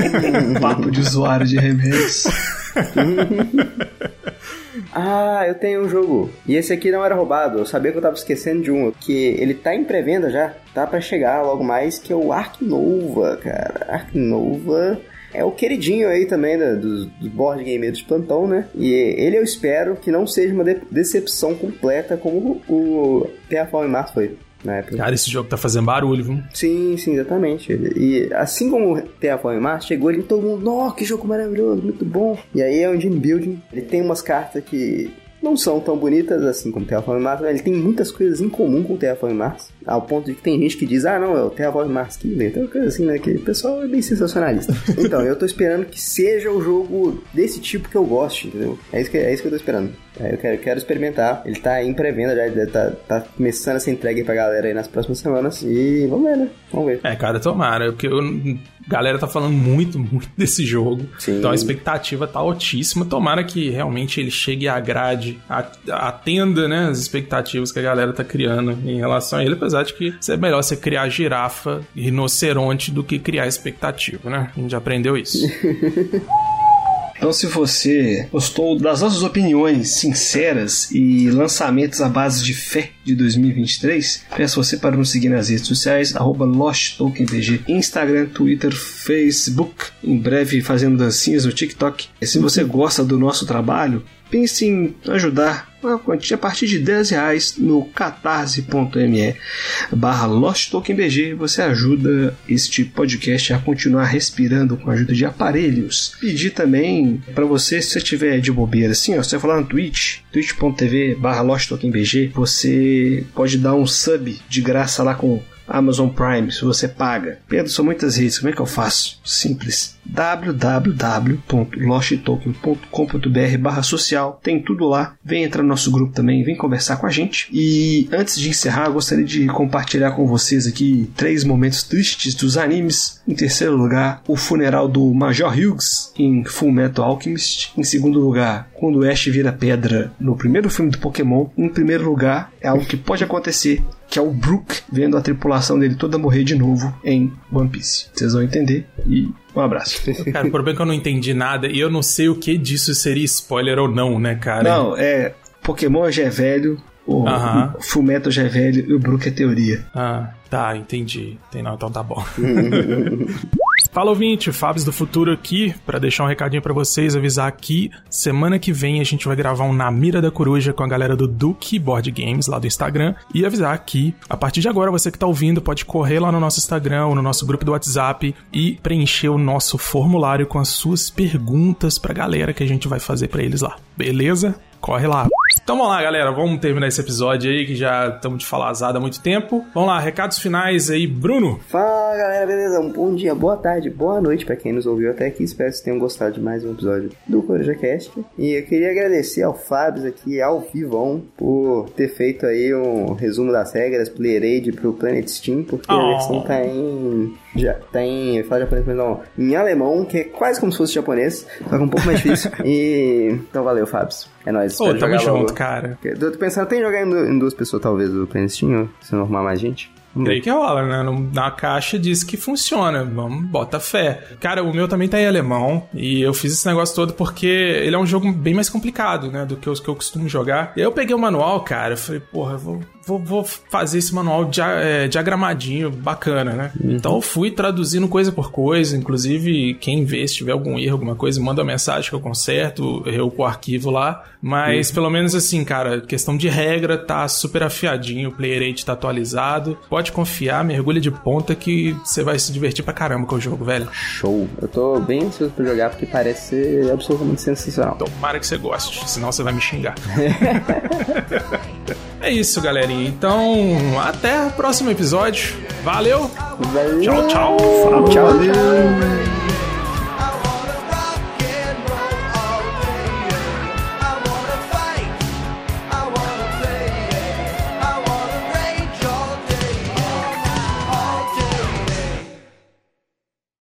Papo de usuário de remédios.
Ah, eu tenho um jogo. E esse aqui não era roubado. Eu sabia que eu tava esquecendo de um. Que ele tá em pré-venda já. Tá para chegar logo mais. Que é o Ark Nova, cara. Ark Nova. É o queridinho aí também né, dos, dos board gamers de plantão, né? E ele eu espero que não seja uma de decepção completa como o Terraform Mars foi
Cara, esse jogo tá fazendo barulho, viu?
Sim, sim, exatamente. E assim como Terraform Mars, chegou ali todo mundo, nossa, que jogo maravilhoso, muito bom. E aí é um engine building, ele tem umas cartas que não são tão bonitas assim como Terraform Mars, ele tem muitas coisas em comum com Terraform Mars, ao ponto de que tem gente que diz, ah não, é o Terraform Mars Killer, então coisa assim, né, que o pessoal é bem sensacionalista. então, eu tô esperando que seja o jogo desse tipo que eu gosto, entendeu? É isso que, é isso que eu tô esperando. É, eu quero, quero experimentar. Ele tá em pré-venda já, tá, tá começando a ser entregue pra galera aí nas próximas semanas. E vamos ver, né? Vamos ver.
É, cara, tomara, porque eu, a galera tá falando muito, muito desse jogo. Sim. Então a expectativa tá altíssima. Tomara que realmente ele chegue e agrade, atenda, né, as expectativas que a galera tá criando em relação a ele, apesar de que é melhor você criar girafa e rinoceronte do que criar expectativa, né? A gente aprendeu isso.
Então, se você gostou das nossas opiniões sinceras e lançamentos à base de fé de 2023, peço você para nos seguir nas redes sociais, LostTokenBG, Instagram, Twitter, Facebook, em breve fazendo dancinhas no TikTok. E se você gosta do nosso trabalho, pense em ajudar uma quantia a partir de 10 reais no catarse.me barra LostTokenBG você ajuda este podcast a continuar respirando com a ajuda de aparelhos. Pedir também para você, se você tiver de bobeira assim, ó, você vai falar no Twitch, twitch.tv barra LostTokenBG, você pode dar um sub de graça lá com Amazon Prime, se você paga. Pedro, são muitas redes, como é que eu faço? Simples. www.losttoken.com.br social, tem tudo lá. Vem entrar no nosso grupo também, vem conversar com a gente. E antes de encerrar, eu gostaria de compartilhar com vocês aqui três momentos tristes dos animes. Em terceiro lugar, o funeral do Major Hughes em Full Metal Alchemist. Em segundo lugar, quando o Ash vira pedra no primeiro filme do Pokémon. Em primeiro lugar, é algo que pode acontecer que é o Brook vendo a tripulação dele toda morrer de novo em One Piece. Vocês vão entender e um abraço.
Cara, o problema é que eu não entendi nada e eu não sei o que disso seria spoiler ou não, né, cara?
Não, é. Pokémon já é velho, o, uh -huh. o Fullmetal já é velho e o Brook é teoria.
Ah, tá, entendi. Tem não, então tá bom. Fala ouvinte, Fábio do Futuro aqui para deixar um recadinho para vocês, avisar que semana que vem a gente vai gravar um Na Mira da Coruja com a galera do Duke Board Games lá do Instagram e avisar que a partir de agora você que tá ouvindo pode correr lá no nosso Instagram ou no nosso grupo do WhatsApp e preencher o nosso formulário com as suas perguntas pra galera que a gente vai fazer para eles lá. Beleza? Corre lá. Então vamos lá, galera. Vamos terminar esse episódio aí que já estamos de falar azada há muito tempo. Vamos lá, recados finais aí, Bruno.
Fala, galera, beleza? Um bom dia, boa tarde, boa noite para quem nos ouviu até aqui. Espero que vocês tenham gostado de mais um episódio do CorujaCast. E eu queria agradecer ao Fábio aqui, ao Vivão, por ter feito aí um resumo das regras Player Aid pro Planet Steam, porque oh. a versão tá em já tem, fala japonês, mas não, em alemão, que é quase como se fosse japonês, só que um pouco mais difícil. e então valeu, Fábio. É nóis.
Pô, tamo junto, logo. cara.
Eu tô pensando até em jogar em duas pessoas, talvez, o Planet Steam, se não arrumar mais gente.
Creio que rola, né? Na caixa diz que funciona. Vamos, bota fé. Cara, o meu também tá em alemão. E eu fiz esse negócio todo porque ele é um jogo bem mais complicado, né? Do que os que eu costumo jogar. E aí eu peguei o manual, cara. Eu falei, porra, eu vou vou, vou fazer esse manual dia, é, diagramadinho, bacana, né? Uhum. Então eu fui traduzindo coisa por coisa, inclusive quem vê, se tiver algum erro, alguma coisa, manda mensagem que eu conserto, eu com o arquivo lá. Mas uhum. pelo menos assim, cara, questão de regra tá super afiadinho, o player rate tá atualizado. Pode confiar, mergulha de ponta que você vai se divertir pra caramba com o jogo, velho.
Show. Eu tô bem ansioso pra jogar porque parece ser absolutamente sensacional.
Tomara que você goste, senão você vai me xingar. É isso, galerinha. Então, até o próximo episódio. Valeu.
Valeu.
Tchau, tchau.
Falou. Tchau. Valeu.